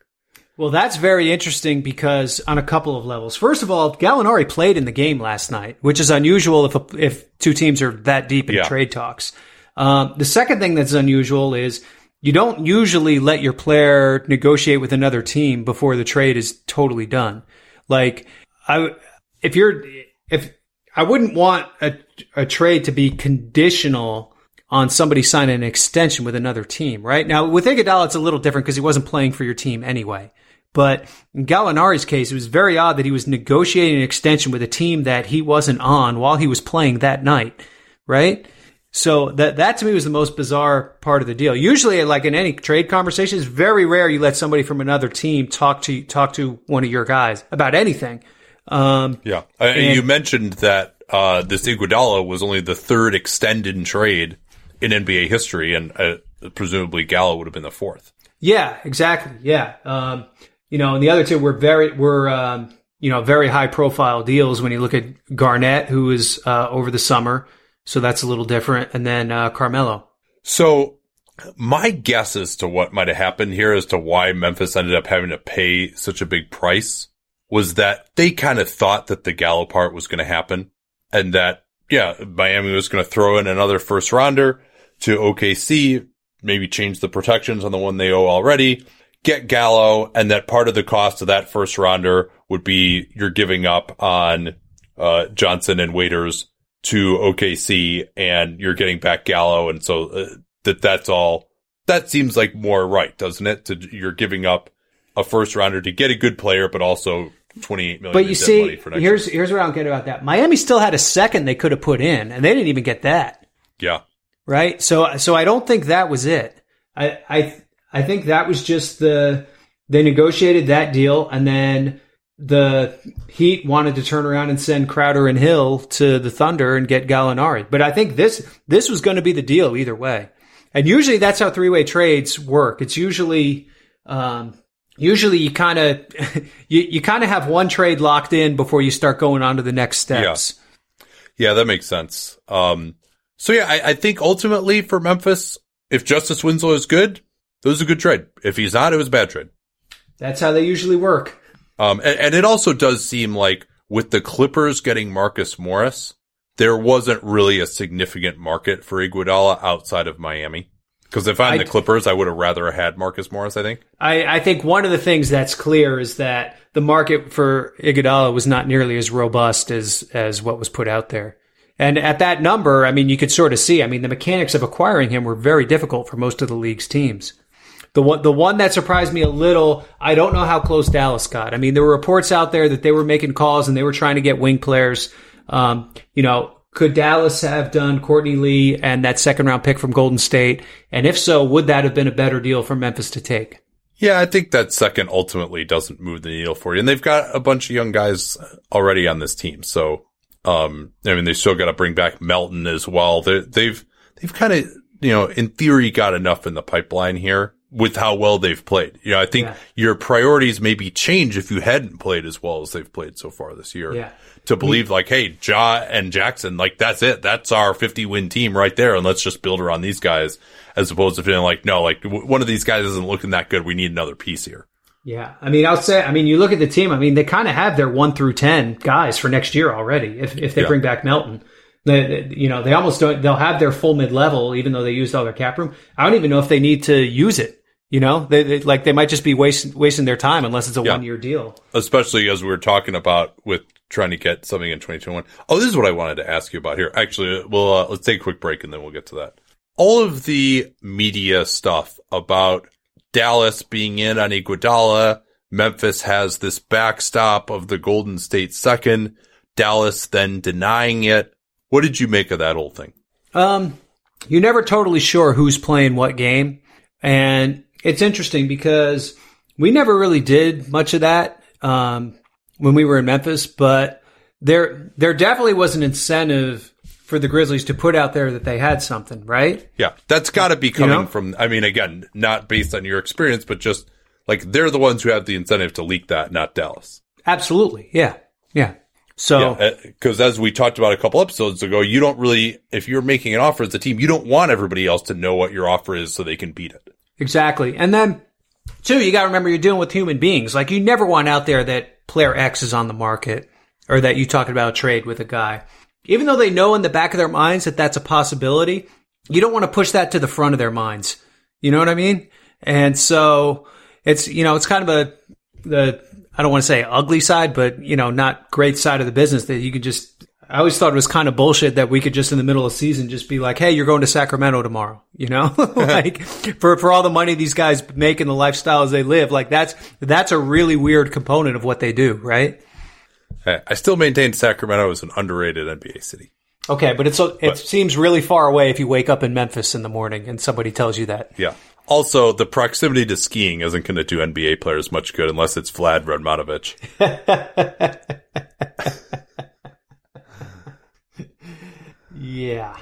Well, that's very interesting because on a couple of levels. First of all, Gallinari played in the game last night, which is unusual if a, if two teams are that deep in Yeah. trade talks. Um, the second thing that's unusual is you don't usually let your player negotiate with another team before the trade is totally done. Like, I if you're if I wouldn't want a a trade to be conditional on somebody signing an extension with another team, right? Now with Iguodala, it's a little different because he wasn't playing for your team anyway. But in Gallinari's case, it was very odd that he was negotiating an extension with a team that he wasn't on while he was playing that night, right? So that that to me was the most bizarre part of the deal. Usually, like in any trade conversation, it's very rare you let somebody from another team talk to talk to one of your guys about anything. Um, Yeah, uh, And- you mentioned that uh, this Iguodala was only the third extended trade in NBA history, and uh, presumably Gallo would have been the fourth. Yeah, exactly. Yeah. Um, you know, and the other two were very were um, you know very high profile deals. When you look at Garnett, who was uh, over the summer, so that's a little different, and then uh, Carmelo. So my guess as to what might have happened here as to why Memphis ended up having to pay such a big price was that they kind of thought that the Gallo part was going to happen and that, yeah, Miami was going to throw in another first rounder to OKC, maybe change the protections on the one they owe already, get Gallo, and that part of the cost of that first rounder would be you're giving up on, uh, Johnson and Waiters to OKC and you're getting back Gallo. And so uh, that that's all, that seems like more right, doesn't it? To, you're giving up a first rounder to get a good player, but also 28 million. But you see, money for next here's year. here's what I don't get about that. Miami still had a second they could have put in, and they didn't even get that. yeah. right? So so I don't think that was it. I I I think that was just the they negotiated that deal and then the Heat wanted to turn around and send Crowder and Hill to the Thunder and get Gallinari. But I think this this was going to be the deal either way. And usually that's how three way trades work. It's usually um, usually you kind of you, you kind of have one trade locked in before you start going on to the next steps. Yeah, yeah that makes sense. Um, so yeah, I, I think ultimately for Memphis, if Justice Winslow is good, it was a good trade. If he's not, it was a bad trade. That's how they usually work. Um, and, and it also does seem like with the Clippers getting Marcus Morris, there wasn't really a significant market for Iguodala outside of Miami. Because if I'm I- the Clippers, I would have rather had Marcus Morris. I think. I, I think one of the things that's clear is that the market for Iguodala was not nearly as robust as as what was put out there. And at that number, I mean, you could sort of see. I mean, the mechanics of acquiring him were very difficult for most of the league's teams. The one, the one that surprised me a little, I don't know how close Dallas got. I mean, there were reports out there that they were making calls and they were trying to get wing players. Um, you know, could Dallas have done Courtney Lee and that second round pick from Golden State? And if so, would that have been a better deal for Memphis to take? Yeah, I think that second ultimately doesn't move the needle for you. And they've got a bunch of young guys already on this team. So, um, I mean, they still got to bring back Melton as well. they they've, they've kind of, you know, in theory got enough in the pipeline here with how well they've played. You know, I think Yeah. your priorities maybe change if you hadn't played as well as they've played so far this year. Yeah. To believe like, hey, Ja and Jackson, like that's it. That's our 50 win team right there. And let's just build around these guys as opposed to feeling like, no, like w- one of these guys isn't looking that good. We need another piece here. Yeah, I mean, I'll say, I mean, you look at the team. I mean, they kind of have their one through ten guys for next year already. If if they Yeah. bring back Melton, they- you know, they almost don't. They'll have their full mid level, even though they used all their cap room. I don't even know if they need to use it. You know, they, they like they might just be wasting wasting their time unless it's a Yeah. one year deal. especially as we were talking about with trying to get something in 2021. Oh, this is what I wanted to ask you about here. Actually, we'll uh, let's take a quick break and then we'll get to that. All of the media stuff about Dallas being in on Iguodala, Memphis has this backstop of the Golden State second, Dallas then denying it. What did you make of that whole thing? Um, you're never totally sure who's playing what game, and it's interesting because we never really did much of that um, when we were in Memphis, but there there definitely was an incentive for the Grizzlies to put out there that they had something, right? Yeah, that's got to be coming know? from. I mean, again, not based on your experience, but just like they're the ones who have the incentive to leak that, not Dallas. Absolutely, yeah, yeah. So because as we talked about a couple episodes ago, you don't really, if you're making an offer as a team, you don't want everybody else to know what your offer is so they can beat it. Exactly, and then two, you got to remember you're dealing with human beings. Like you never want out there that player X is on the market or that you talking about a trade with a guy, even though they know in the back of their minds that that's a possibility. You don't want to push that to the front of their minds. You know what I mean? And so it's you know it's kind of a the I don't want to say ugly side, but you know not great side of the business that you could just. I always thought it was kind of bullshit that we could just in the middle of the season just be like, "Hey, you're going to Sacramento tomorrow," you know, like for for all the money these guys make and the lifestyles they live, like that's that's a really weird component of what they do, right? I I still maintain Sacramento is an underrated NBA city. Okay, but it's it seems really far away if you wake up in Memphis in the morning and somebody tells you that. Yeah. Also, the proximity to skiing isn't going to do NBA players much good unless it's Vlad Radmanovic. Yeah.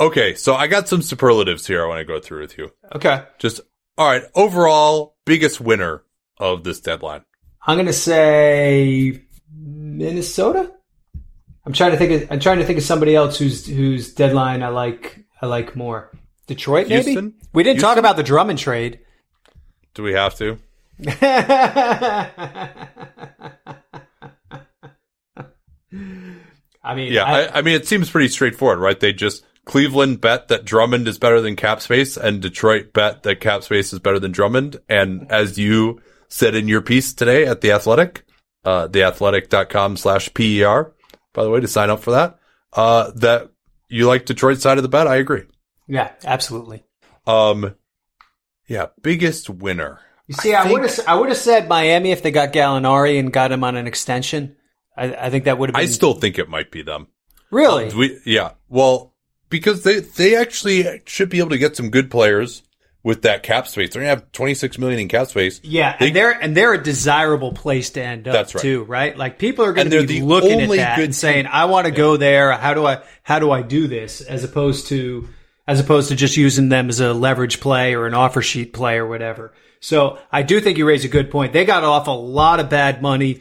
Okay, so I got some superlatives here I want to go through with you. Okay. Just all right, overall biggest winner of this deadline. I'm gonna say Minnesota. I'm trying to think. Of, I'm trying to think of somebody else whose whose deadline I like. I like more. Detroit, maybe. Houston? We didn't talk about the Drummond trade. Do we have to? I mean, Yeah, I, I, I mean it seems pretty straightforward, right? They just Cleveland bet that Drummond is better than cap space, and Detroit bet that cap space is better than Drummond. And as you said in your piece today at the Athletic, uh, theathletic.com slash PER, by the way, to sign up for that, uh, that you like Detroit's side of the bet. I agree. yeah, absolutely. Um, yeah, biggest winner. You see, I, think- would have I would have said Miami if they got Gallinari and got him on an extension. I, I think that would have been I still think it might be them. really. We, yeah. Well, because they, they actually should be able to get some good players with that cap space. They're going to have 26 million in cap space. Yeah, They- and they're and they're a desirable place to end up That's right. too, right? Like people are gonna they're be the looking at only that good and saying, "I want to go there. How do I how do I do this?" As opposed to as opposed to just using them as a leverage play or an offer sheet play or whatever. So I do think you raise a good point. They got off a lot of bad money.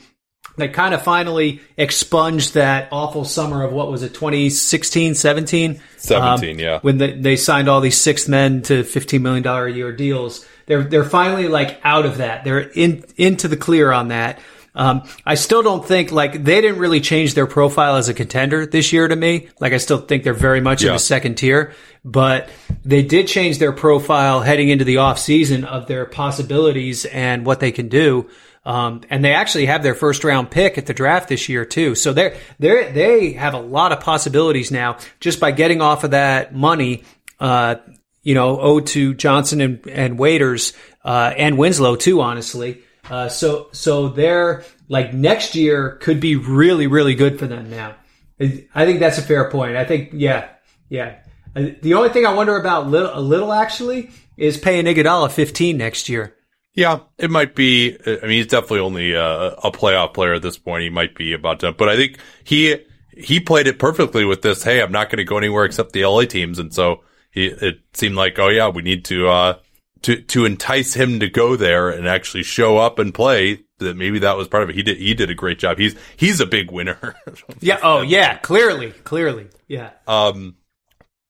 They kind of finally expunged that awful summer of what was it, 2016, 17? 17, yeah. When they, they signed all these six men to $15 million a year deals. They're, they're finally like out of that. They're in, into the clear on that. Um, I still don't think like they didn't really change their profile as a contender this year to me. Like I still think they're very much in the second tier, but they did change their profile heading into the off season of their possibilities and what they can do. Um, and they actually have their first round pick at the draft this year too. So they're, they're, they have a lot of possibilities now just by getting off of that money, uh, you know, owed to Johnson and, and Waiters, uh, and Winslow too, honestly. Uh, so, so they're like next year could be really, really good for them now. I I think that's a fair point. I think, yeah, yeah. Uh, The only thing I wonder about little, a little actually is paying Iguodala 15 next year. Yeah, it might be. I mean, he's definitely only uh, a playoff player at this point. He might be about to, but I think he he played it perfectly with this. Hey, I'm not going to go anywhere except the LA teams, and so he it seemed like, oh yeah, we need to uh to to entice him to go there and actually show up and play. That maybe that was part of it. He did he did a great job. He's he's a big winner. Yeah. Oh, yeah. Clearly, clearly. Yeah. um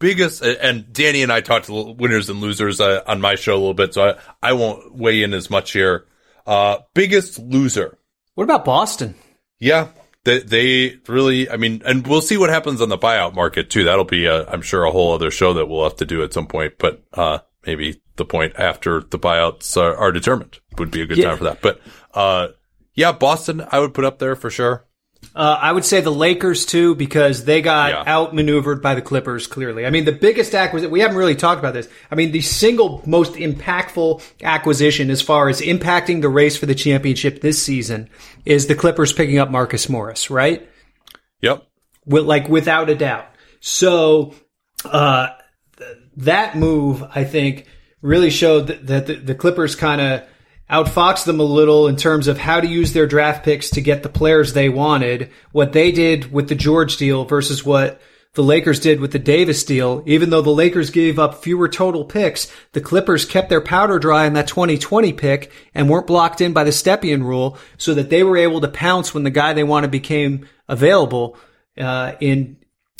biggest and danny and i talked to winners and losers uh, on my show a little bit so I, I won't weigh in as much here. Uh biggest loser. What about Boston? yeah they, they really i mean and we'll see what happens on the buyout market too. That'll be i i'm sure a whole other show that we'll have to do at some point but uh maybe the point after the buyouts are, are determined would be a good Yeah. time for that. But uh yeah boston i would put up there for sure Uh, I would say the Lakers too, because they got Yeah. outmaneuvered by the Clippers. Clearly, I mean the biggest acquisition. We haven't really talked about this. I mean the single most impactful acquisition as far as impacting the race for the championship this season is the Clippers picking up Marcus Morris, right? yep with, like without a doubt. So uh, th- that move, I think, really showed that, that the, the Clippers kind of outfoxed them a little in terms of how to use their draft picks to get the players they wanted. What they did with the George deal versus what the Lakers did with the Davis deal. Even though the Lakers gave up fewer total picks, the Clippers kept their powder dry in that 2020 pick and weren't blocked in by the Stepien rule so that they were able to pounce when the guy they wanted became available, uh, in,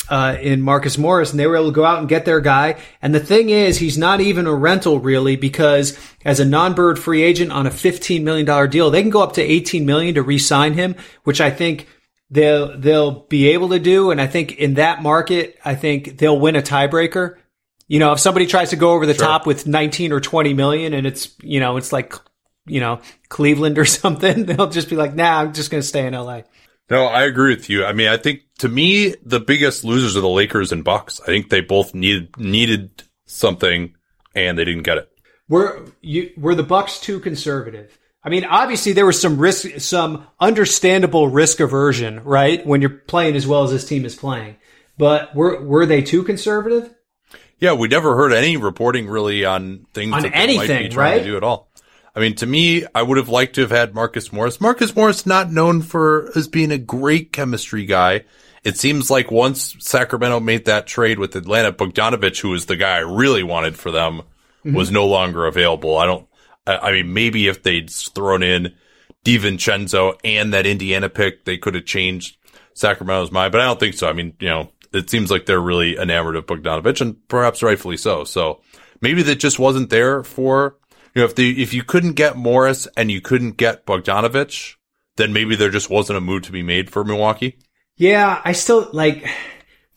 uh, in Marcus Morris and they were able to go out and get their guy. And the thing is, he's not even a rental really because as a non-bird free agent on a $15 million deal, they can go up to 18 million to re-sign him, which I think they'll they'll be able to do. And I think in that market, I think they'll win a tiebreaker. You know, if somebody tries to go over the Sure. top with 19 or 20 million and it's, you know, it's like, you know, Cleveland or something, they'll just be like, nah, I'm just going to stay in LA. No, I agree with you. I mean, I think to me, the biggest losers are the Lakers and Bucks. I think they both needed needed something and they didn't get it. Were you were the Bucks too conservative? I mean, obviously there was some risk, some understandable risk aversion, right? When you're playing as well as this team is playing, but were were they too conservative? Yeah, we never heard any reporting really on things On that they might be anything, trying right? to do at all. I mean, to me, I would have liked to have had Marcus Morris. Marcus Morris not known for as being a great chemistry guy. It seems like once Sacramento made that trade with Atlanta, Bogdanovic, who was the guy I really wanted for them, Mm-hmm. was no longer available. I don't. I I mean, maybe if they'd thrown in DiVincenzo and that Indiana pick, they could have changed Sacramento's mind. But I don't think so. I mean, you know, it seems like they're really enamored of Bogdanovic, and perhaps rightfully so. So maybe that just wasn't there for you know if the if you couldn't get Morris and you couldn't get Bogdanovic, then maybe there just wasn't a move to be made for Milwaukee. Yeah, I still like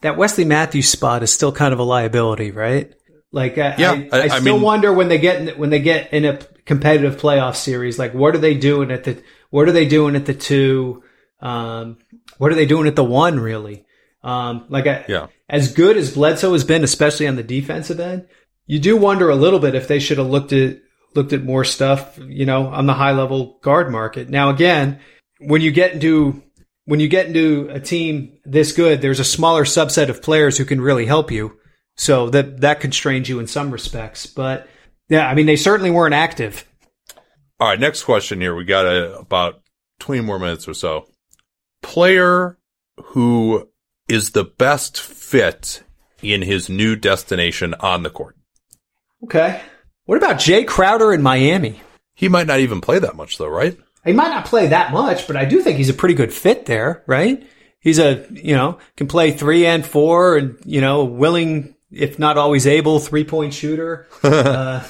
that Wesley Matthews spot is still kind of a liability, right? Like, I, Yeah, I, I- I still mean- wonder when they get in, when they get in a competitive playoff series, like what are they doing at the what are they doing at the two? Um, what are they doing at the one? Really? Um, like, I, Yeah. as good as Bledsoe has been, especially on the defensive end, you do wonder a little bit if they should have looked at looked at more stuff, you know, on the high level guard market. Now, again, when you get into when you get into a team this good, there's a smaller subset of players who can really help you. So that that constrains you in some respects. But yeah, I mean, they certainly weren't active. All right, next question here. We got uh about 20 more minutes or so. Player who is the best fit in his new destination on the court. Okay. What about Jae Crowder in Miami? He might not even play that much though, right? He might not play that much, but I do think he's a pretty good fit there, right? He's a, you know, can play three and four and, you know, willing, if not always able, three point shooter. uh,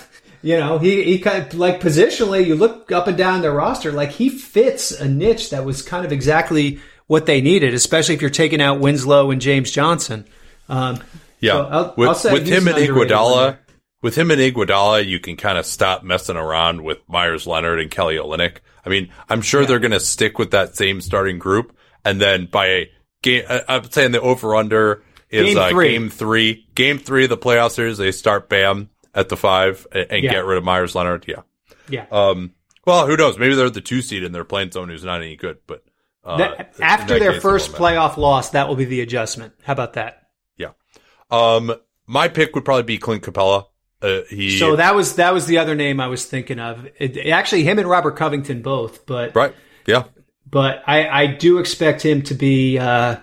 you know, he, he kind of like positionally, you look up and down their roster, like he fits a niche that was kind of exactly what they needed, especially if you're taking out Winslow and James Johnson. Um, Yeah. So I'll- with I'll with him and Iguodala. With him and Iguodala, you can kind of stop messing around with Meyers Leonard and Kelly Olynyk. I mean, I'm sure they're going to stick with that same starting group, and then by game, I- I'm saying the over under is Game uh, three. game three. Game three of the playoff series, they start Bam at the five and, and Yeah. get rid of Meyers Leonard. Yeah. yeah. Um. Well, who knows? Maybe they're the two seed and they're playing someone who's not any good. But uh, That- after their case, first matter. playoff loss, that will be the adjustment. How about that? Yeah. Um. My pick would probably be Clint Capela. Uh, he So that was that was the other name I was thinking of. It, actually, him and Robert Covington both, but right. Yeah. but I, I do expect him to be uh,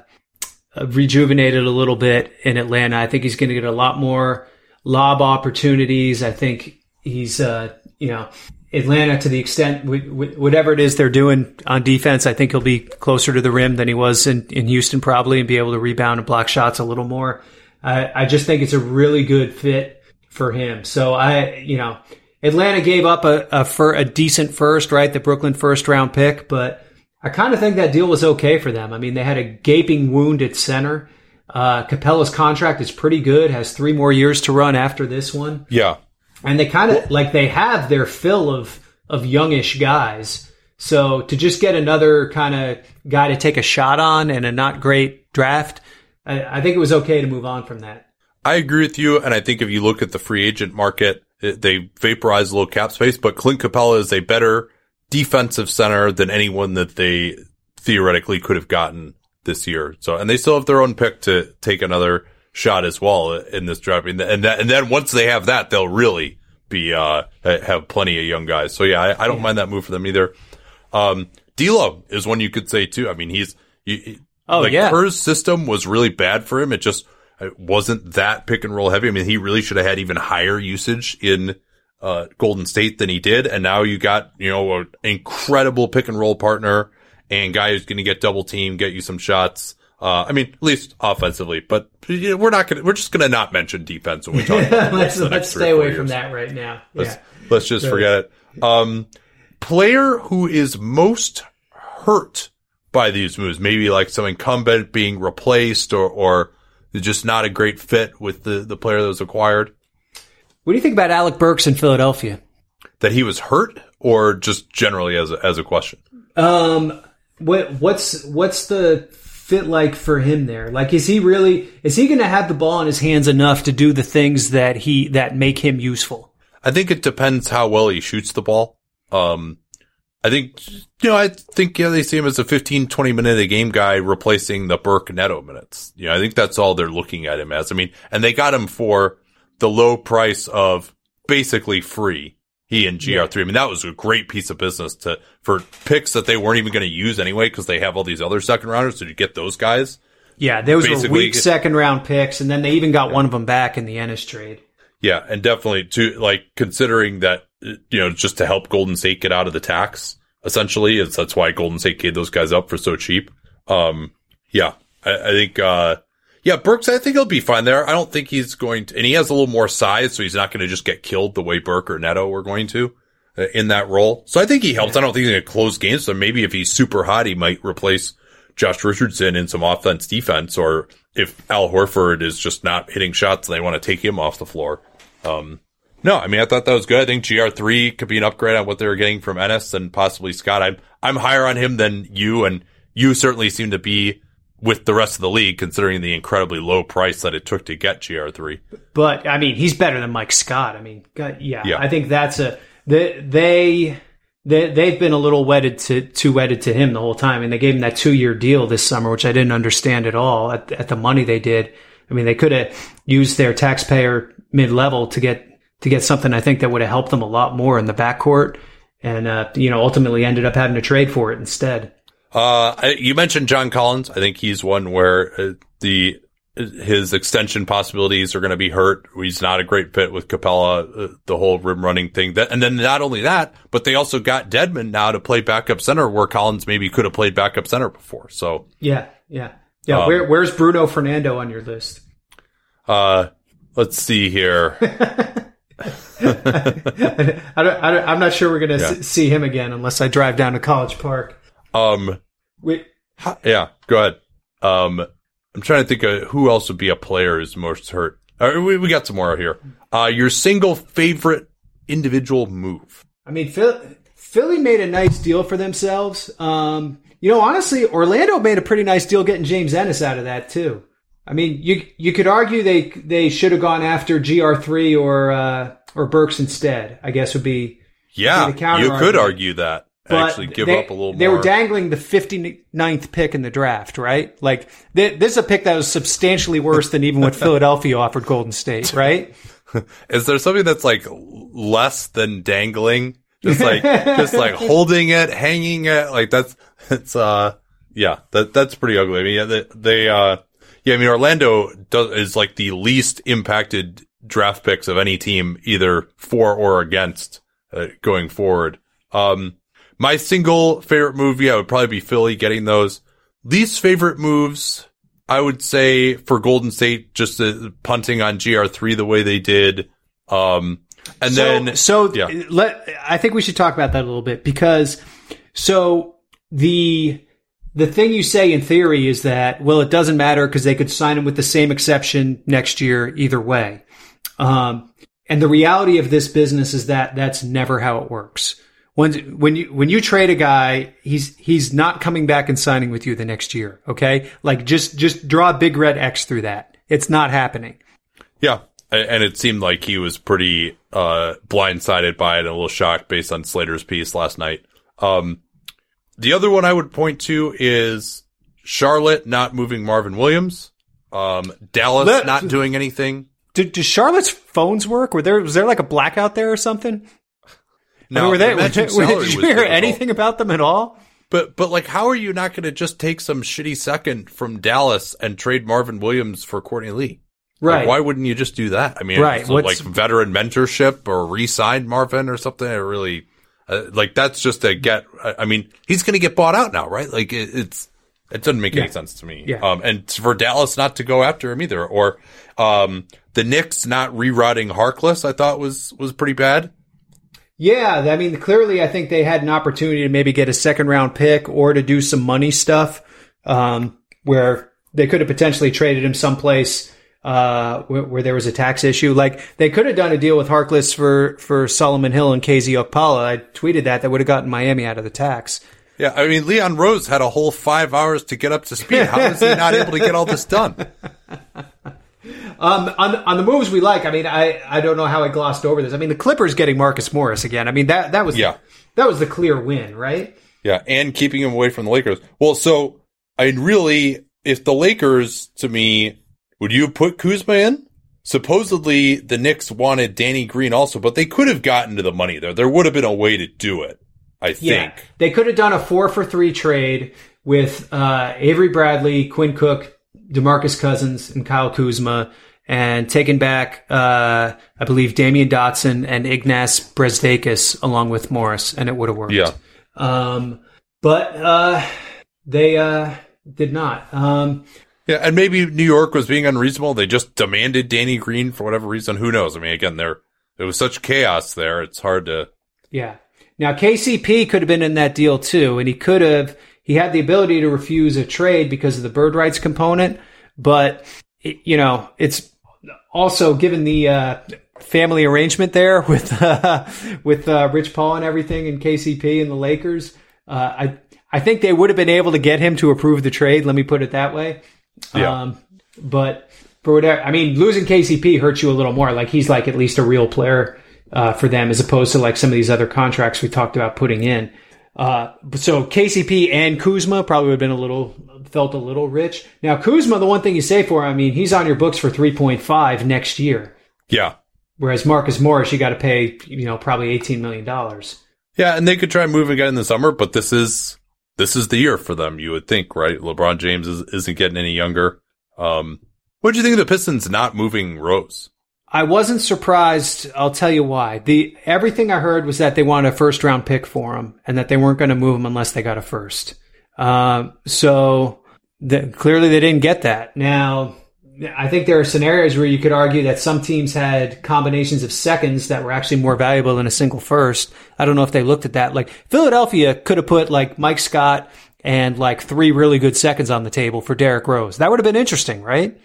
rejuvenated a little bit in Atlanta. I think he's going to get a lot more lob opportunities. I think he's uh, you know Atlanta to the extent wh- wh- whatever it is they're doing on defense. I think he'll be closer to the rim than he was in, in Houston probably, and be able to rebound and block shots a little more. I, I just think it's a really good fit for him. So I, you know, Atlanta gave up a, a, fir- a decent first, right? The Brooklyn first round pick, but I kind of think that deal was okay for them. I mean, they had a gaping wound at center. Uh, Capela's contract is pretty good, has three more years to run after this one. Yeah. And they kind of, like, they have their fill of, of youngish guys. So to just get another kind of guy to take a shot on and a not great draft, I, I think it was okay to move on from that. I agree with you, and I think if you look at the free agent market, it- they vaporize a little cap space. But Clint Capela is a better defensive center than anyone that they theoretically could have gotten this year. So, and they still have their own pick to take another shot as well in this draft. And that, and then once they have that, they'll really be uh have plenty of young guys. So yeah, I, I don't mind that move for them either. Um, D'Lo is one you could say too. I mean, he's he, Oh, like yeah. Kerr's system was really bad for him. It just it wasn't that pick and roll heavy. I mean, he really should have had even higher usage in uh, Golden State than he did. And now you got, you know, an incredible pick and roll partner and guy who's going to get double team, get you some shots. Uh, I mean, at least offensively, but you know, we're not going to, we're just going to not mention defense when we talk about let's let's next three or stay away from that right now. Let's, yeah. let's just forget it. Um, player who is most hurt by these moves, maybe like some incumbent being replaced or, or just not a great fit with the, the player that was acquired, What do you think about Alec Burks in Philadelphia? that he was hurt or just generally as a, as a question. Um, what what's what's the fit like for him there? Like, is he really is he going to have the ball in his hands enough to do the things that he that make him useful? I think it depends how well he shoots the ball. Um, I think, you know, I think, yeah, they see him as a 15, 20 minute a game guy replacing the Burke Neto minutes. You know, I think that's all they're looking at him as. I mean, and they got him for the low price of basically free. He and GR3. I mean, that was a great piece of business to, for picks that they weren't even going to use anyway because they have all these other second rounders. So you get those guys. Yeah, those were weak second round picks, and then they even got one of them back in the Ennis trade. Yeah, and definitely to like considering that you know just to help Golden State get out of the tax. Essentially, it's that's why Golden State gave those guys up for so cheap. Um, yeah, I, I think uh, yeah, Burks. I think he'll be fine there. I don't think he's going to, and he has a little more size, so he's not going to just get killed the way Burke or Neto were going to uh, in that role. So I think he helps. I don't think he's going to close games. So maybe if he's super hot, he might replace Josh Richardson in some offense defense, or if Al Horford is just not hitting shots and they want to take him off the floor. Um, no, I mean, I thought that was good. I think GR3 could be an upgrade on what they were getting from Ennis and possibly Scott. I'm, I'm higher on him than you, and you certainly seem to be with the rest of the league, considering the incredibly low price that it took to get GR3. But I mean, he's better than Mike Scott. I mean, God, yeah, Yeah. I think that's a they they they they've been a little wedded to too wedded to him the whole time, and they gave him that two year deal this summer, which I didn't understand at all at, at the money they did. I mean, they could have used their taxpayer mid level to get to get something I think that would have helped them a lot more in the backcourt, and uh, you know ultimately ended up having to trade for it instead. Uh, you mentioned John Collins. I think he's one where uh, the his extension possibilities are going to be hurt. He's not a great fit with Capela, uh, the whole rim running thing. That, and then not only that, but they also got Dedmon now to play backup center where Collins maybe could have played backup center before. So, Yeah, yeah, yeah. Um, Where, where's Bruno Fernando on your list? uh, let's see here. I don't, I don't, I'm not sure we're going to Yeah. see him again unless I drive down to College Park. Um, Wait, ha- yeah, go ahead. Um, I'm trying to think of who else would be a player who's most hurt. We, we got some more here. Uh, your single favorite individual move. I mean, Phil, Philly made a nice deal for themselves. Um, you know, honestly, Orlando made a pretty nice deal getting James Ennis out of that too. I mean, you you could argue they they should have gone after GR three or uh, or Burks instead. I guess would be Yeah, you could argue that. but Actually, give they, up a little They more. were dangling the 59th pick in the draft, right? Like th- this is a pick that was substantially worse than even what Philadelphia offered Golden State, right? Is there something that's like less than dangling? Just like, just like holding it, hanging it, like that's, it's, uh, yeah, that, that's pretty ugly. I mean, yeah, they, they uh, yeah, I mean, Orlando does, is like the least impacted draft picks of any team, either for or against, uh, going forward. Um, my single favorite move, yeah, would probably be Philly getting those. Least favorite moves, I would say for Golden State, just uh, punting on GR3 the way they did. Um, and so, then, so yeah. let I think we should talk about that a little bit because so the the thing you say in theory is that well it doesn't matter because they could sign him with the same exception next year either way. Um, and the reality of this business is that that's never how it works. When when you when you trade a guy, he's he's not coming back and signing with you the next year. Okay, like just just draw a big red X through that. It's not happening. yeah. And it seemed like he was pretty, uh, blindsided by it a little shocked based on Slater's piece last night. Um, the other one I would point to is Charlotte not moving Marvin Williams. Um, Dallas Let- not doing anything Did, did Charlotte's phones work? Were there was there like a blackout there or something? I mean, were they? were- did you hear difficult. anything about them at all? But but like, how are you not going to just take some shitty second from Dallas and trade Marvin Williams for Courtney Lee? Like, Right. why wouldn't you just do that? I mean, Right, like veteran mentorship or re-sign Marvin or something. It really, uh, like that's just a get. I mean, he's going to get bought out now, right? Like it, it's it doesn't make any sense to me. Yeah. Um, and for Dallas not to go after him either, or um, the Knicks not rerouting Harkless, I thought was was pretty bad. Yeah, I mean, clearly, I think they had an opportunity to maybe get a second round pick or to do some money stuff, um, where they could have potentially traded him someplace uh, where, where there was a tax issue. Like they could have done a deal with Harkless for for Solomon Hill and KZ Okpala. I tweeted that that would have gotten Miami out of the tax. Yeah, I mean, Leon Rose had a whole five hours to get up to speed. How is he not able to get all this done? Um, on on the moves we like, I mean, I, I don't know how I glossed over this. I mean, the Clippers getting Marcus Morris again. I mean that that was Yeah. that was the clear win, right? Yeah, and keeping him away from the Lakers. Well, so I mean, really, if the Lakers, to me, would you have put Kuzma in? Supposedly, the Knicks wanted Danny Green also, but they could have gotten to the money there. There would have been a way to do it. I think. They could have done a four for three trade with uh, Avery Bradley, Quinn Cook, Demarcus Cousins, and Kyle Kuzma, and taken back, uh, I believe, Damyean Dotson and Ignas Brazdeikis along with Morris, and it would have worked. Yeah. Um, but uh, they uh, did not. Um, Yeah, and maybe New York was being unreasonable. They just demanded Danny Green for whatever reason. Who knows? I mean, again, there there was such chaos there. It's hard to. Yeah. Now KCP could have been in that deal too, and he could have. He had the ability to refuse a trade because of the bird rights component, but it, you know it's also given the uh, family arrangement there with uh, with uh, Rich Paul and everything, and KCP and the Lakers. Uh, I I think they would have been able to get him to approve the trade. Let me put it that way. Yeah. Um, but for whatever, I mean, losing KCP hurts you a little more. Like he's like at least a real player uh, for them, as opposed to like some of these other contracts we talked about putting in. Uh, so KCP and Kuzma probably would have been a little felt a little rich. Now Kuzma, the one thing you say for, him, I mean, he's on your books for three point five next year, Yeah. whereas Marcus Morris, you got to pay, you know, probably eighteen million dollars. Yeah, and they could try and move again in the summer, but this is this is the year for them. You would think, right? LeBron James is, isn't getting any younger. Um, what do you think of the Pistons not moving Rose? I wasn't surprised. I'll tell you why. The everything I heard was that they wanted a first round pick for him, and that they weren't going to move him unless they got a first. Um, so the, clearly they didn't get that. Now, I think there are scenarios where you could argue that some teams had combinations of seconds that were actually more valuable than a single first. I don't know if they looked at that. Like Philadelphia could have put like Mike Scott and like three really good seconds on the table for Derrick Rose. That would have been interesting, right?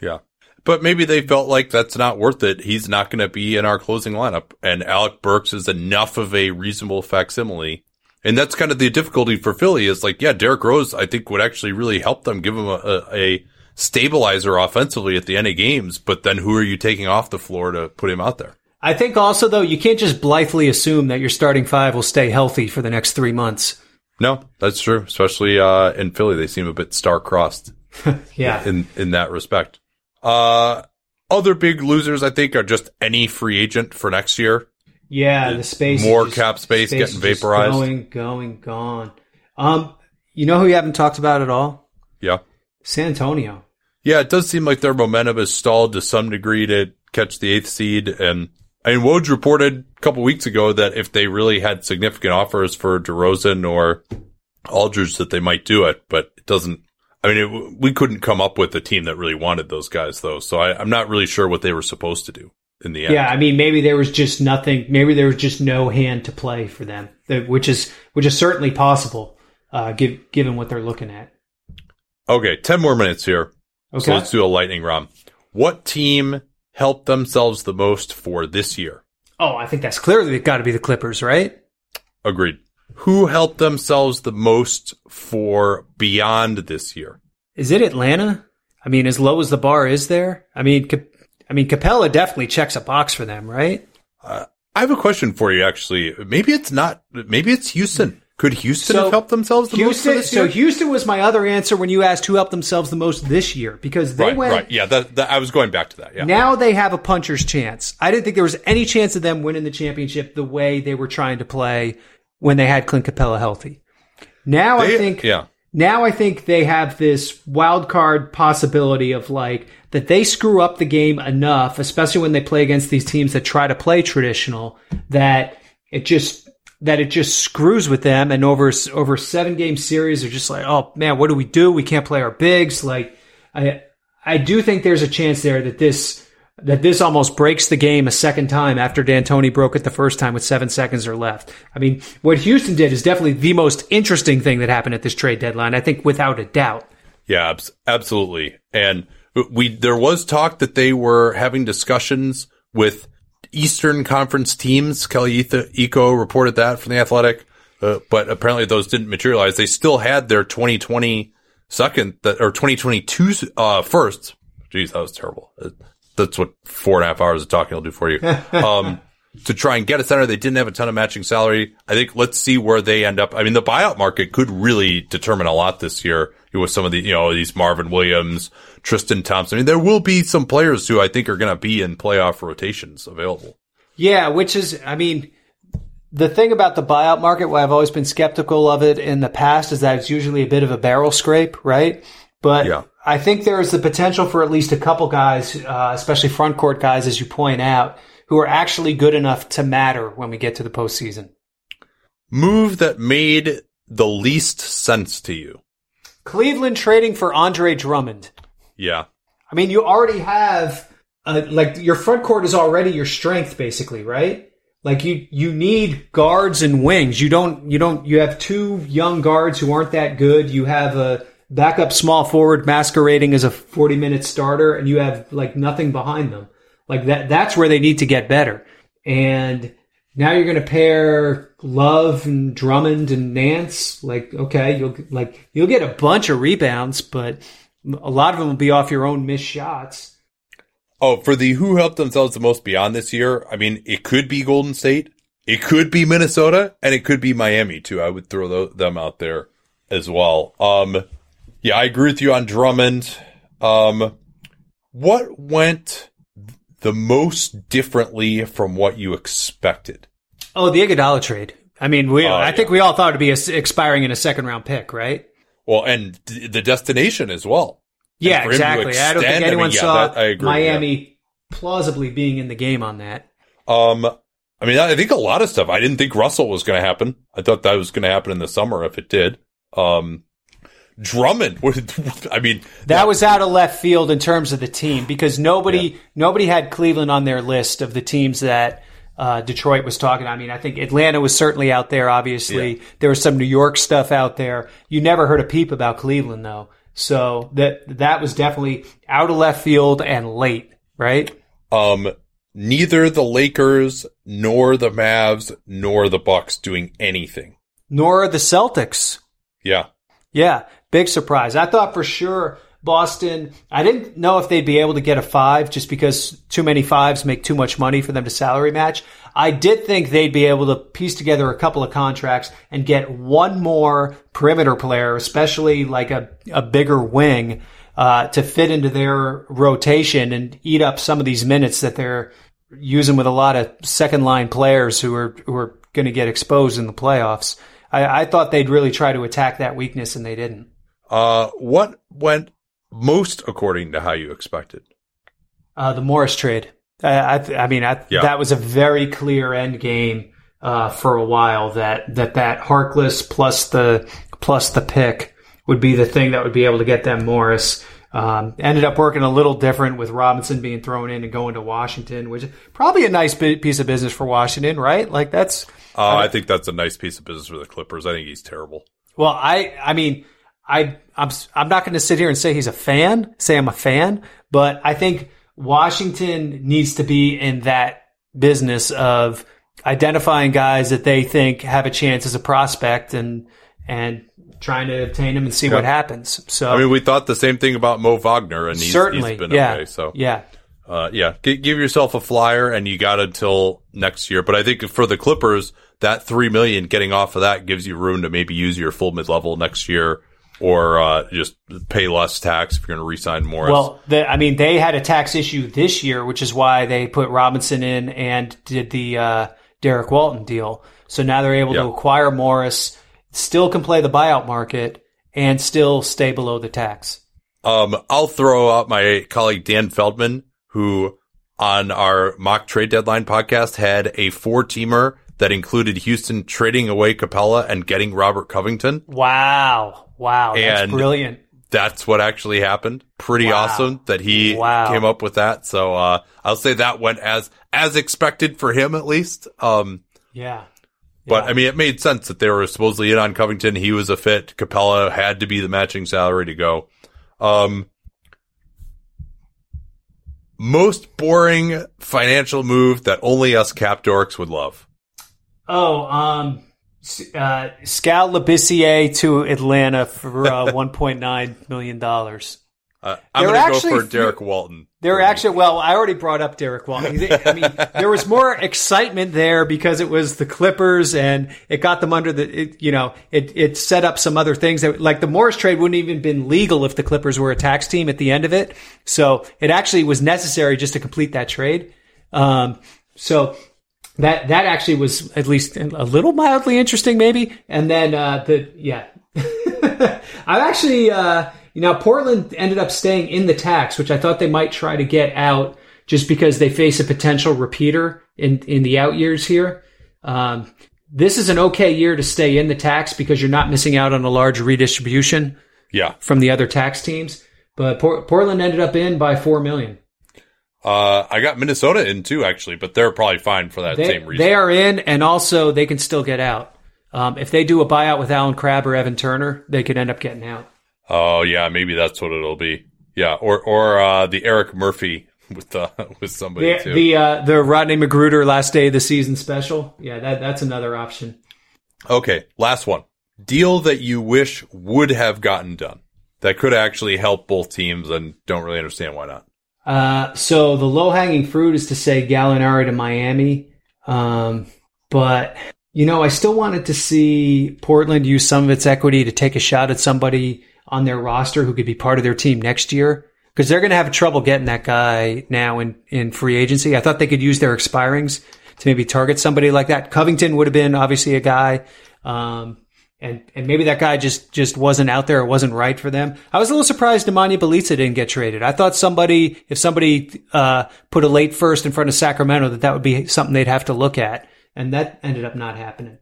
Yeah. But maybe they felt like that's not worth it. He's not going to be in our closing lineup. And Alec Burks is enough of a reasonable facsimile. And that's kind of the difficulty for Philly is like, yeah, Derrick Rose, I think would actually really help them, give them a, a, a stabilizer offensively at the end of games. But then who are you taking off the floor to put him out there? I think also though you can't just blithely assume that your starting five will stay healthy for the next three months. No, that's true. Especially, uh, in Philly, they seem a bit star-crossed. Yeah, in in that respect. Uh, other big losers, I think, are just any free agent for next year. yeah. The space, More just- cap space is getting vaporized. going, going, gone. Um, you know who you haven't talked about at all? Yeah, San Antonio. Yeah. It does seem like their momentum has stalled to some degree to catch the eighth seed. And I mean, Woj reported a couple weeks ago that if they really had significant offers for DeRozan or Aldridge, that they might do it. But it doesn't. I mean, it, we couldn't come up with a team that really wanted those guys, though. So I, I'm not really sure what they were supposed to do in the end. Yeah, I mean, maybe there was just nothing. Maybe there was just no hand to play for them, which is which is certainly possible, uh, give, given what they're looking at. Okay, ten more minutes here. Okay. So let's do a lightning round. What team helped themselves the most for this year? oh, I think that's clearly got to be the Clippers, right? Agreed. Who helped themselves the most for beyond this year? Is it Atlanta? I mean, as low as the bar is there, I mean, Cap- I mean, Capela definitely checks a box for them, right? Uh, I have a question for you, actually. Maybe it's not, maybe it's Houston. Could Houston So, have helped themselves the most Houston. this So? Houston was my other answer when you asked who helped themselves the most this year because they right, went. right. Yeah, that, that, I was going back to that. Yeah. Now they have a puncher's chance. I didn't think there was any chance of them winning the championship the way they were trying to play when they had Clint Capela healthy. Now I think yeah. now I think they have this wild card possibility of like that they screw up the game enough, especially when they play against these teams that try to play traditional, that it just that it just screws with them. And over over seven game series, they're just like, oh man, what do we do? We can't play our bigs. Like I I do think there's a chance there that this that this almost breaks the game a second time after D'Antoni broke it the first time with seven seconds or left. I mean, what Houston did is definitely the most interesting thing that happened at this trade deadline. I think without a doubt. Yeah, absolutely. And we there was talk that they were having discussions with Eastern Conference teams. Kelly Iko reported that from the Athletic, uh, but apparently those didn't materialize. They still had their 2020 second that or 2022 uh, first. Jeez, that was terrible. Uh, That's what four and a half hours of talking will do for you. Um, to try and get a center, they didn't have a ton of matching salary. I think let's see where they end up. I mean, the buyout market could really determine a lot this year with some of the, you know, these Marvin Williams, Tristan Thompson. I mean, there will be some players who I think are going to be in playoff rotations available. Yeah, which is, I mean, the thing about the buyout market, why I've always been skeptical of it in the past, is that it's usually a bit of a barrel scrape, right? But Yeah. I think there is the potential for at least a couple guys, uh, especially front court guys, as you point out, who are actually good enough to matter when we get to the postseason. Move that made the least sense to you. Cleveland trading for Andre Drummond. Yeah. I mean, you already have uh, like your front court is already your strength, basically, right? Like you you need guards and wings. You don't you don't you have two young guards who aren't that good. You have a backup small forward masquerading as a forty minute starter, and you have like nothing behind them. Like that that's where they need to get better. And now you're going to pair Love and Drummond and Nance. Like, okay, you'll like you'll get a bunch of rebounds, but a lot of them will be off your own missed shots. Oh, for the who helped themselves the most beyond this year, I mean, it could be Golden State, it could be Minnesota, and it could be Miami too. I would throw them out there as well. Um, yeah, I agree with you on Drummond. Um, what went the most differently from what you expected? Oh, the Iguodala trade. I mean, we Oh, I yeah. think we all thought it'd be a expiring in a second round pick, right? Well, and d- the destination as well. Yeah, for him to exactly. I don't think extend, I anyone mean, yeah, saw that- I agree, Miami plausibly being in the game on that. Um, I mean, I think a lot of stuff. I didn't think Russell was going to happen. I thought that was going to happen in the summer if it did. Um, Drummond, I mean, That was out of left field in terms of the team because nobody nobody had Cleveland on their list of the teams that uh, Detroit was talking. I mean, I think Atlanta was certainly out there. Obviously, there was some New York stuff out there. You never heard a peep about Cleveland though, so that that was definitely out of left field and late, right? um, neither the Lakers nor the Mavs nor the Bucks doing anything. Nor the Celtics. Yeah. Yeah, big surprise. I thought for sure Boston, I didn't know if they'd be able to get a five just because too many fives make too much money for them to salary match. I did think they'd be able to piece together a couple of contracts and get one more perimeter player, especially like a, a bigger wing, uh, to fit into their rotation and eat up some of these minutes that they're using with a lot of second line players who are, who are going to get exposed in the playoffs. I, I thought they'd really try to attack that weakness and they didn't. Uh, what went most according to how you expected? Uh, the Morris trade. I, I, th- I mean, I, Yeah. that was a very clear end game uh, for a while. That that that Harkless plus the plus the pick would be the thing that would be able to get them Morris. Um, ended up working a little different with Robinson being thrown in and going to Washington, which is probably a nice piece of business for Washington, right? Like that's Uh, I think that's a nice piece of business for the Clippers. I think he's terrible. Well, I, I mean, I, I'm, I'm not going to sit here and say he's a fan, say I'm a fan, but I think Washington needs to be in that business of identifying guys that they think have a chance as a prospect and, and trying to obtain them and see what happens. So I mean, we thought the same thing about Mo Wagner, and he's, certainly, he's been yeah, okay. So, yeah. uh, yeah, G- give yourself a flyer, and you got until next year. But I think for the Clippers, that three million getting off of that gives you room to maybe use your full mid level next year, or uh, just pay less tax if you're going to re-sign Morris. Well, the, I mean, they had a tax issue this year, which is why they put Robinson in and did the uh, Derrick Walton deal. So now they're able Yeah. to acquire Morris, still can play the buyout market, and still stay below the tax. Um, I'll throw out my colleague Dan Feldman, who on our mock trade deadline podcast had a four teamer that included Houston trading away Capela and getting Robert Covington. Wow. Wow. That's And- brilliant. That's what actually happened. Pretty Wow. awesome that he Wow. came up with that. So, uh, I'll say that went as, as expected for him at least. Um, Yeah. but Yeah. I mean, it made sense that they were supposedly in on Covington. He was a fit. Capela had to be the matching salary to go. Um, most boring financial move that only us cap dorks would love. Oh, um, uh, Skal Labissiere to Atlanta for uh, $1.9 million. Uh, I'm going to go for Derrick Walton. There were actually, well, I already brought up Derrick Walton. I mean, there was more excitement there because it was the Clippers and it got them under the, it, you know, it, it set up some other things that, like the Morris trade wouldn't even been legal if the Clippers were a tax team at the end of it. So it actually was necessary just to complete that trade. Um, so that, that actually was at least a little mildly interesting, maybe. And then, uh, the, yeah. I actually, uh, you know, Portland ended up staying in the tax, which I thought they might try to get out just because they face a potential repeater in, in the out years here. Um, this is an okay year to stay in the tax because you're not missing out on a large redistribution Yeah. from the other tax teams. But Por- Portland ended up in by four million. Uh, I got Minnesota in too, actually, but they're probably fine for that They, same reason. they are in, and also they can still get out. Um, if they do a buyout with Allen Crabbe or Evan Turner, they could end up getting out. Oh yeah, maybe that's what it'll be. Yeah, or or uh, the Erik Murphy with uh, with somebody The too. the, uh, the Rodney McGruder last day of the season special. Yeah, that that's another option. okay, last one. Deal that you wish would have gotten done that could actually help both teams, and don't really understand why not. Uh, so the low hanging fruit is to say Gallinari to Miami. Um, but you know, I still wanted to see Portland use some of its equity to take a shot at somebody on their roster who could be part of their team next year. Because they're going to have trouble getting that guy now in, in free agency. I thought they could use their expirings to maybe target somebody like that. Covington would have been obviously a guy. Um, and, and maybe that guy just, just wasn't out there. It wasn't right for them. I was a little surprised Nemanja Bjelica didn't get traded. I thought somebody, if somebody, uh, put a late first in front of Sacramento, that that would be something they'd have to look at. And that ended up not happening.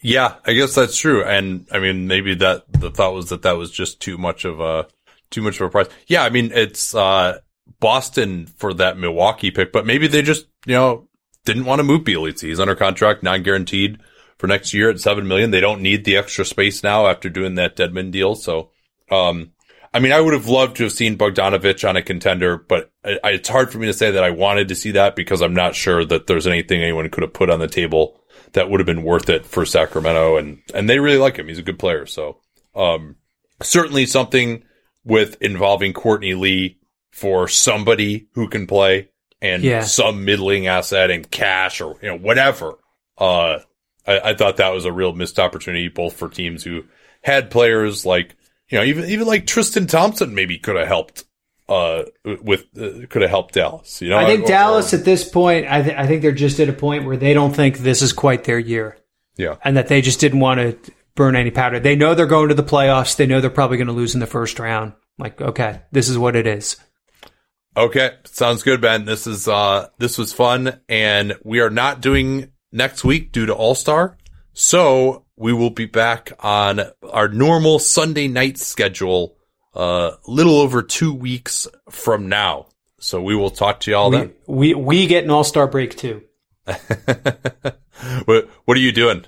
Yeah, I guess that's true. And I mean, maybe that the thought was that that was just too much of a too much of a price. Yeah, I mean, it's uh Boston for that Milwaukee pick, but maybe they just you know didn't want to move Bjelica. He's under contract, non guaranteed for next year at seven million. They don't need the extra space now after doing that Dedmon deal. So, um, I mean, I would have loved to have seen Bogdanovic on a contender, but I, I, it's hard for me to say that I wanted to see that because I'm not sure that there's anything anyone could have put on the table that would have been worth it for Sacramento. And, and they really like him. He's a good player. So, um, certainly something with involving Courtney Lee for somebody who can play and Yeah. some middling asset and cash or, you know, whatever. Uh, I, I thought that was a real missed opportunity, both for teams who had players like, you know, even, even like Tristan Thompson maybe could have helped, uh, with, uh, could have helped Dallas, you know? I think Or- Dallas or- at this point, I, th- I think they're just at a point where they don't think this is quite their year yeah. and that they just didn't want to burn any powder. They know they're going to the playoffs. They know they're probably going to lose in the first round. Like, okay, this is what it is. Okay, sounds good, Ben. This is uh this was fun, and we are not doing next week due to All Star, so we will be back on our normal Sunday night schedule, uh, little over two weeks from now. So we will talk to y'all We, then. we, we get an all star break too. what What are you doing?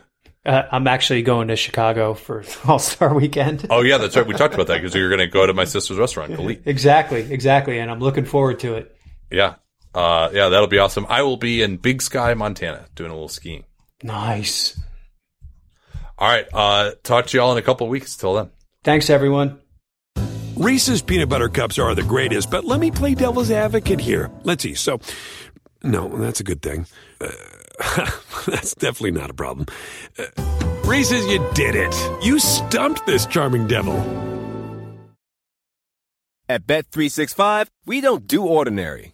Uh, I'm actually going to Chicago for All Star Weekend. Oh yeah, that's right. We talked about that because you're going to go to my sister's restaurant, Galit. Exactly, exactly, and I'm looking forward to it. Yeah, uh, yeah, that'll be awesome. I will be in Big Sky, Montana, doing a little skiing. Nice. All right, uh, talk to y'all in a couple of weeks. Till then. Thanks, everyone. Reese's peanut butter cups are the greatest, but let me play devil's advocate here. Let's see. So, no, that's a good thing. Uh, that's definitely not a problem. Uh, Reese's, you did it. You stumped this charming devil. At Bet365, we don't do ordinary.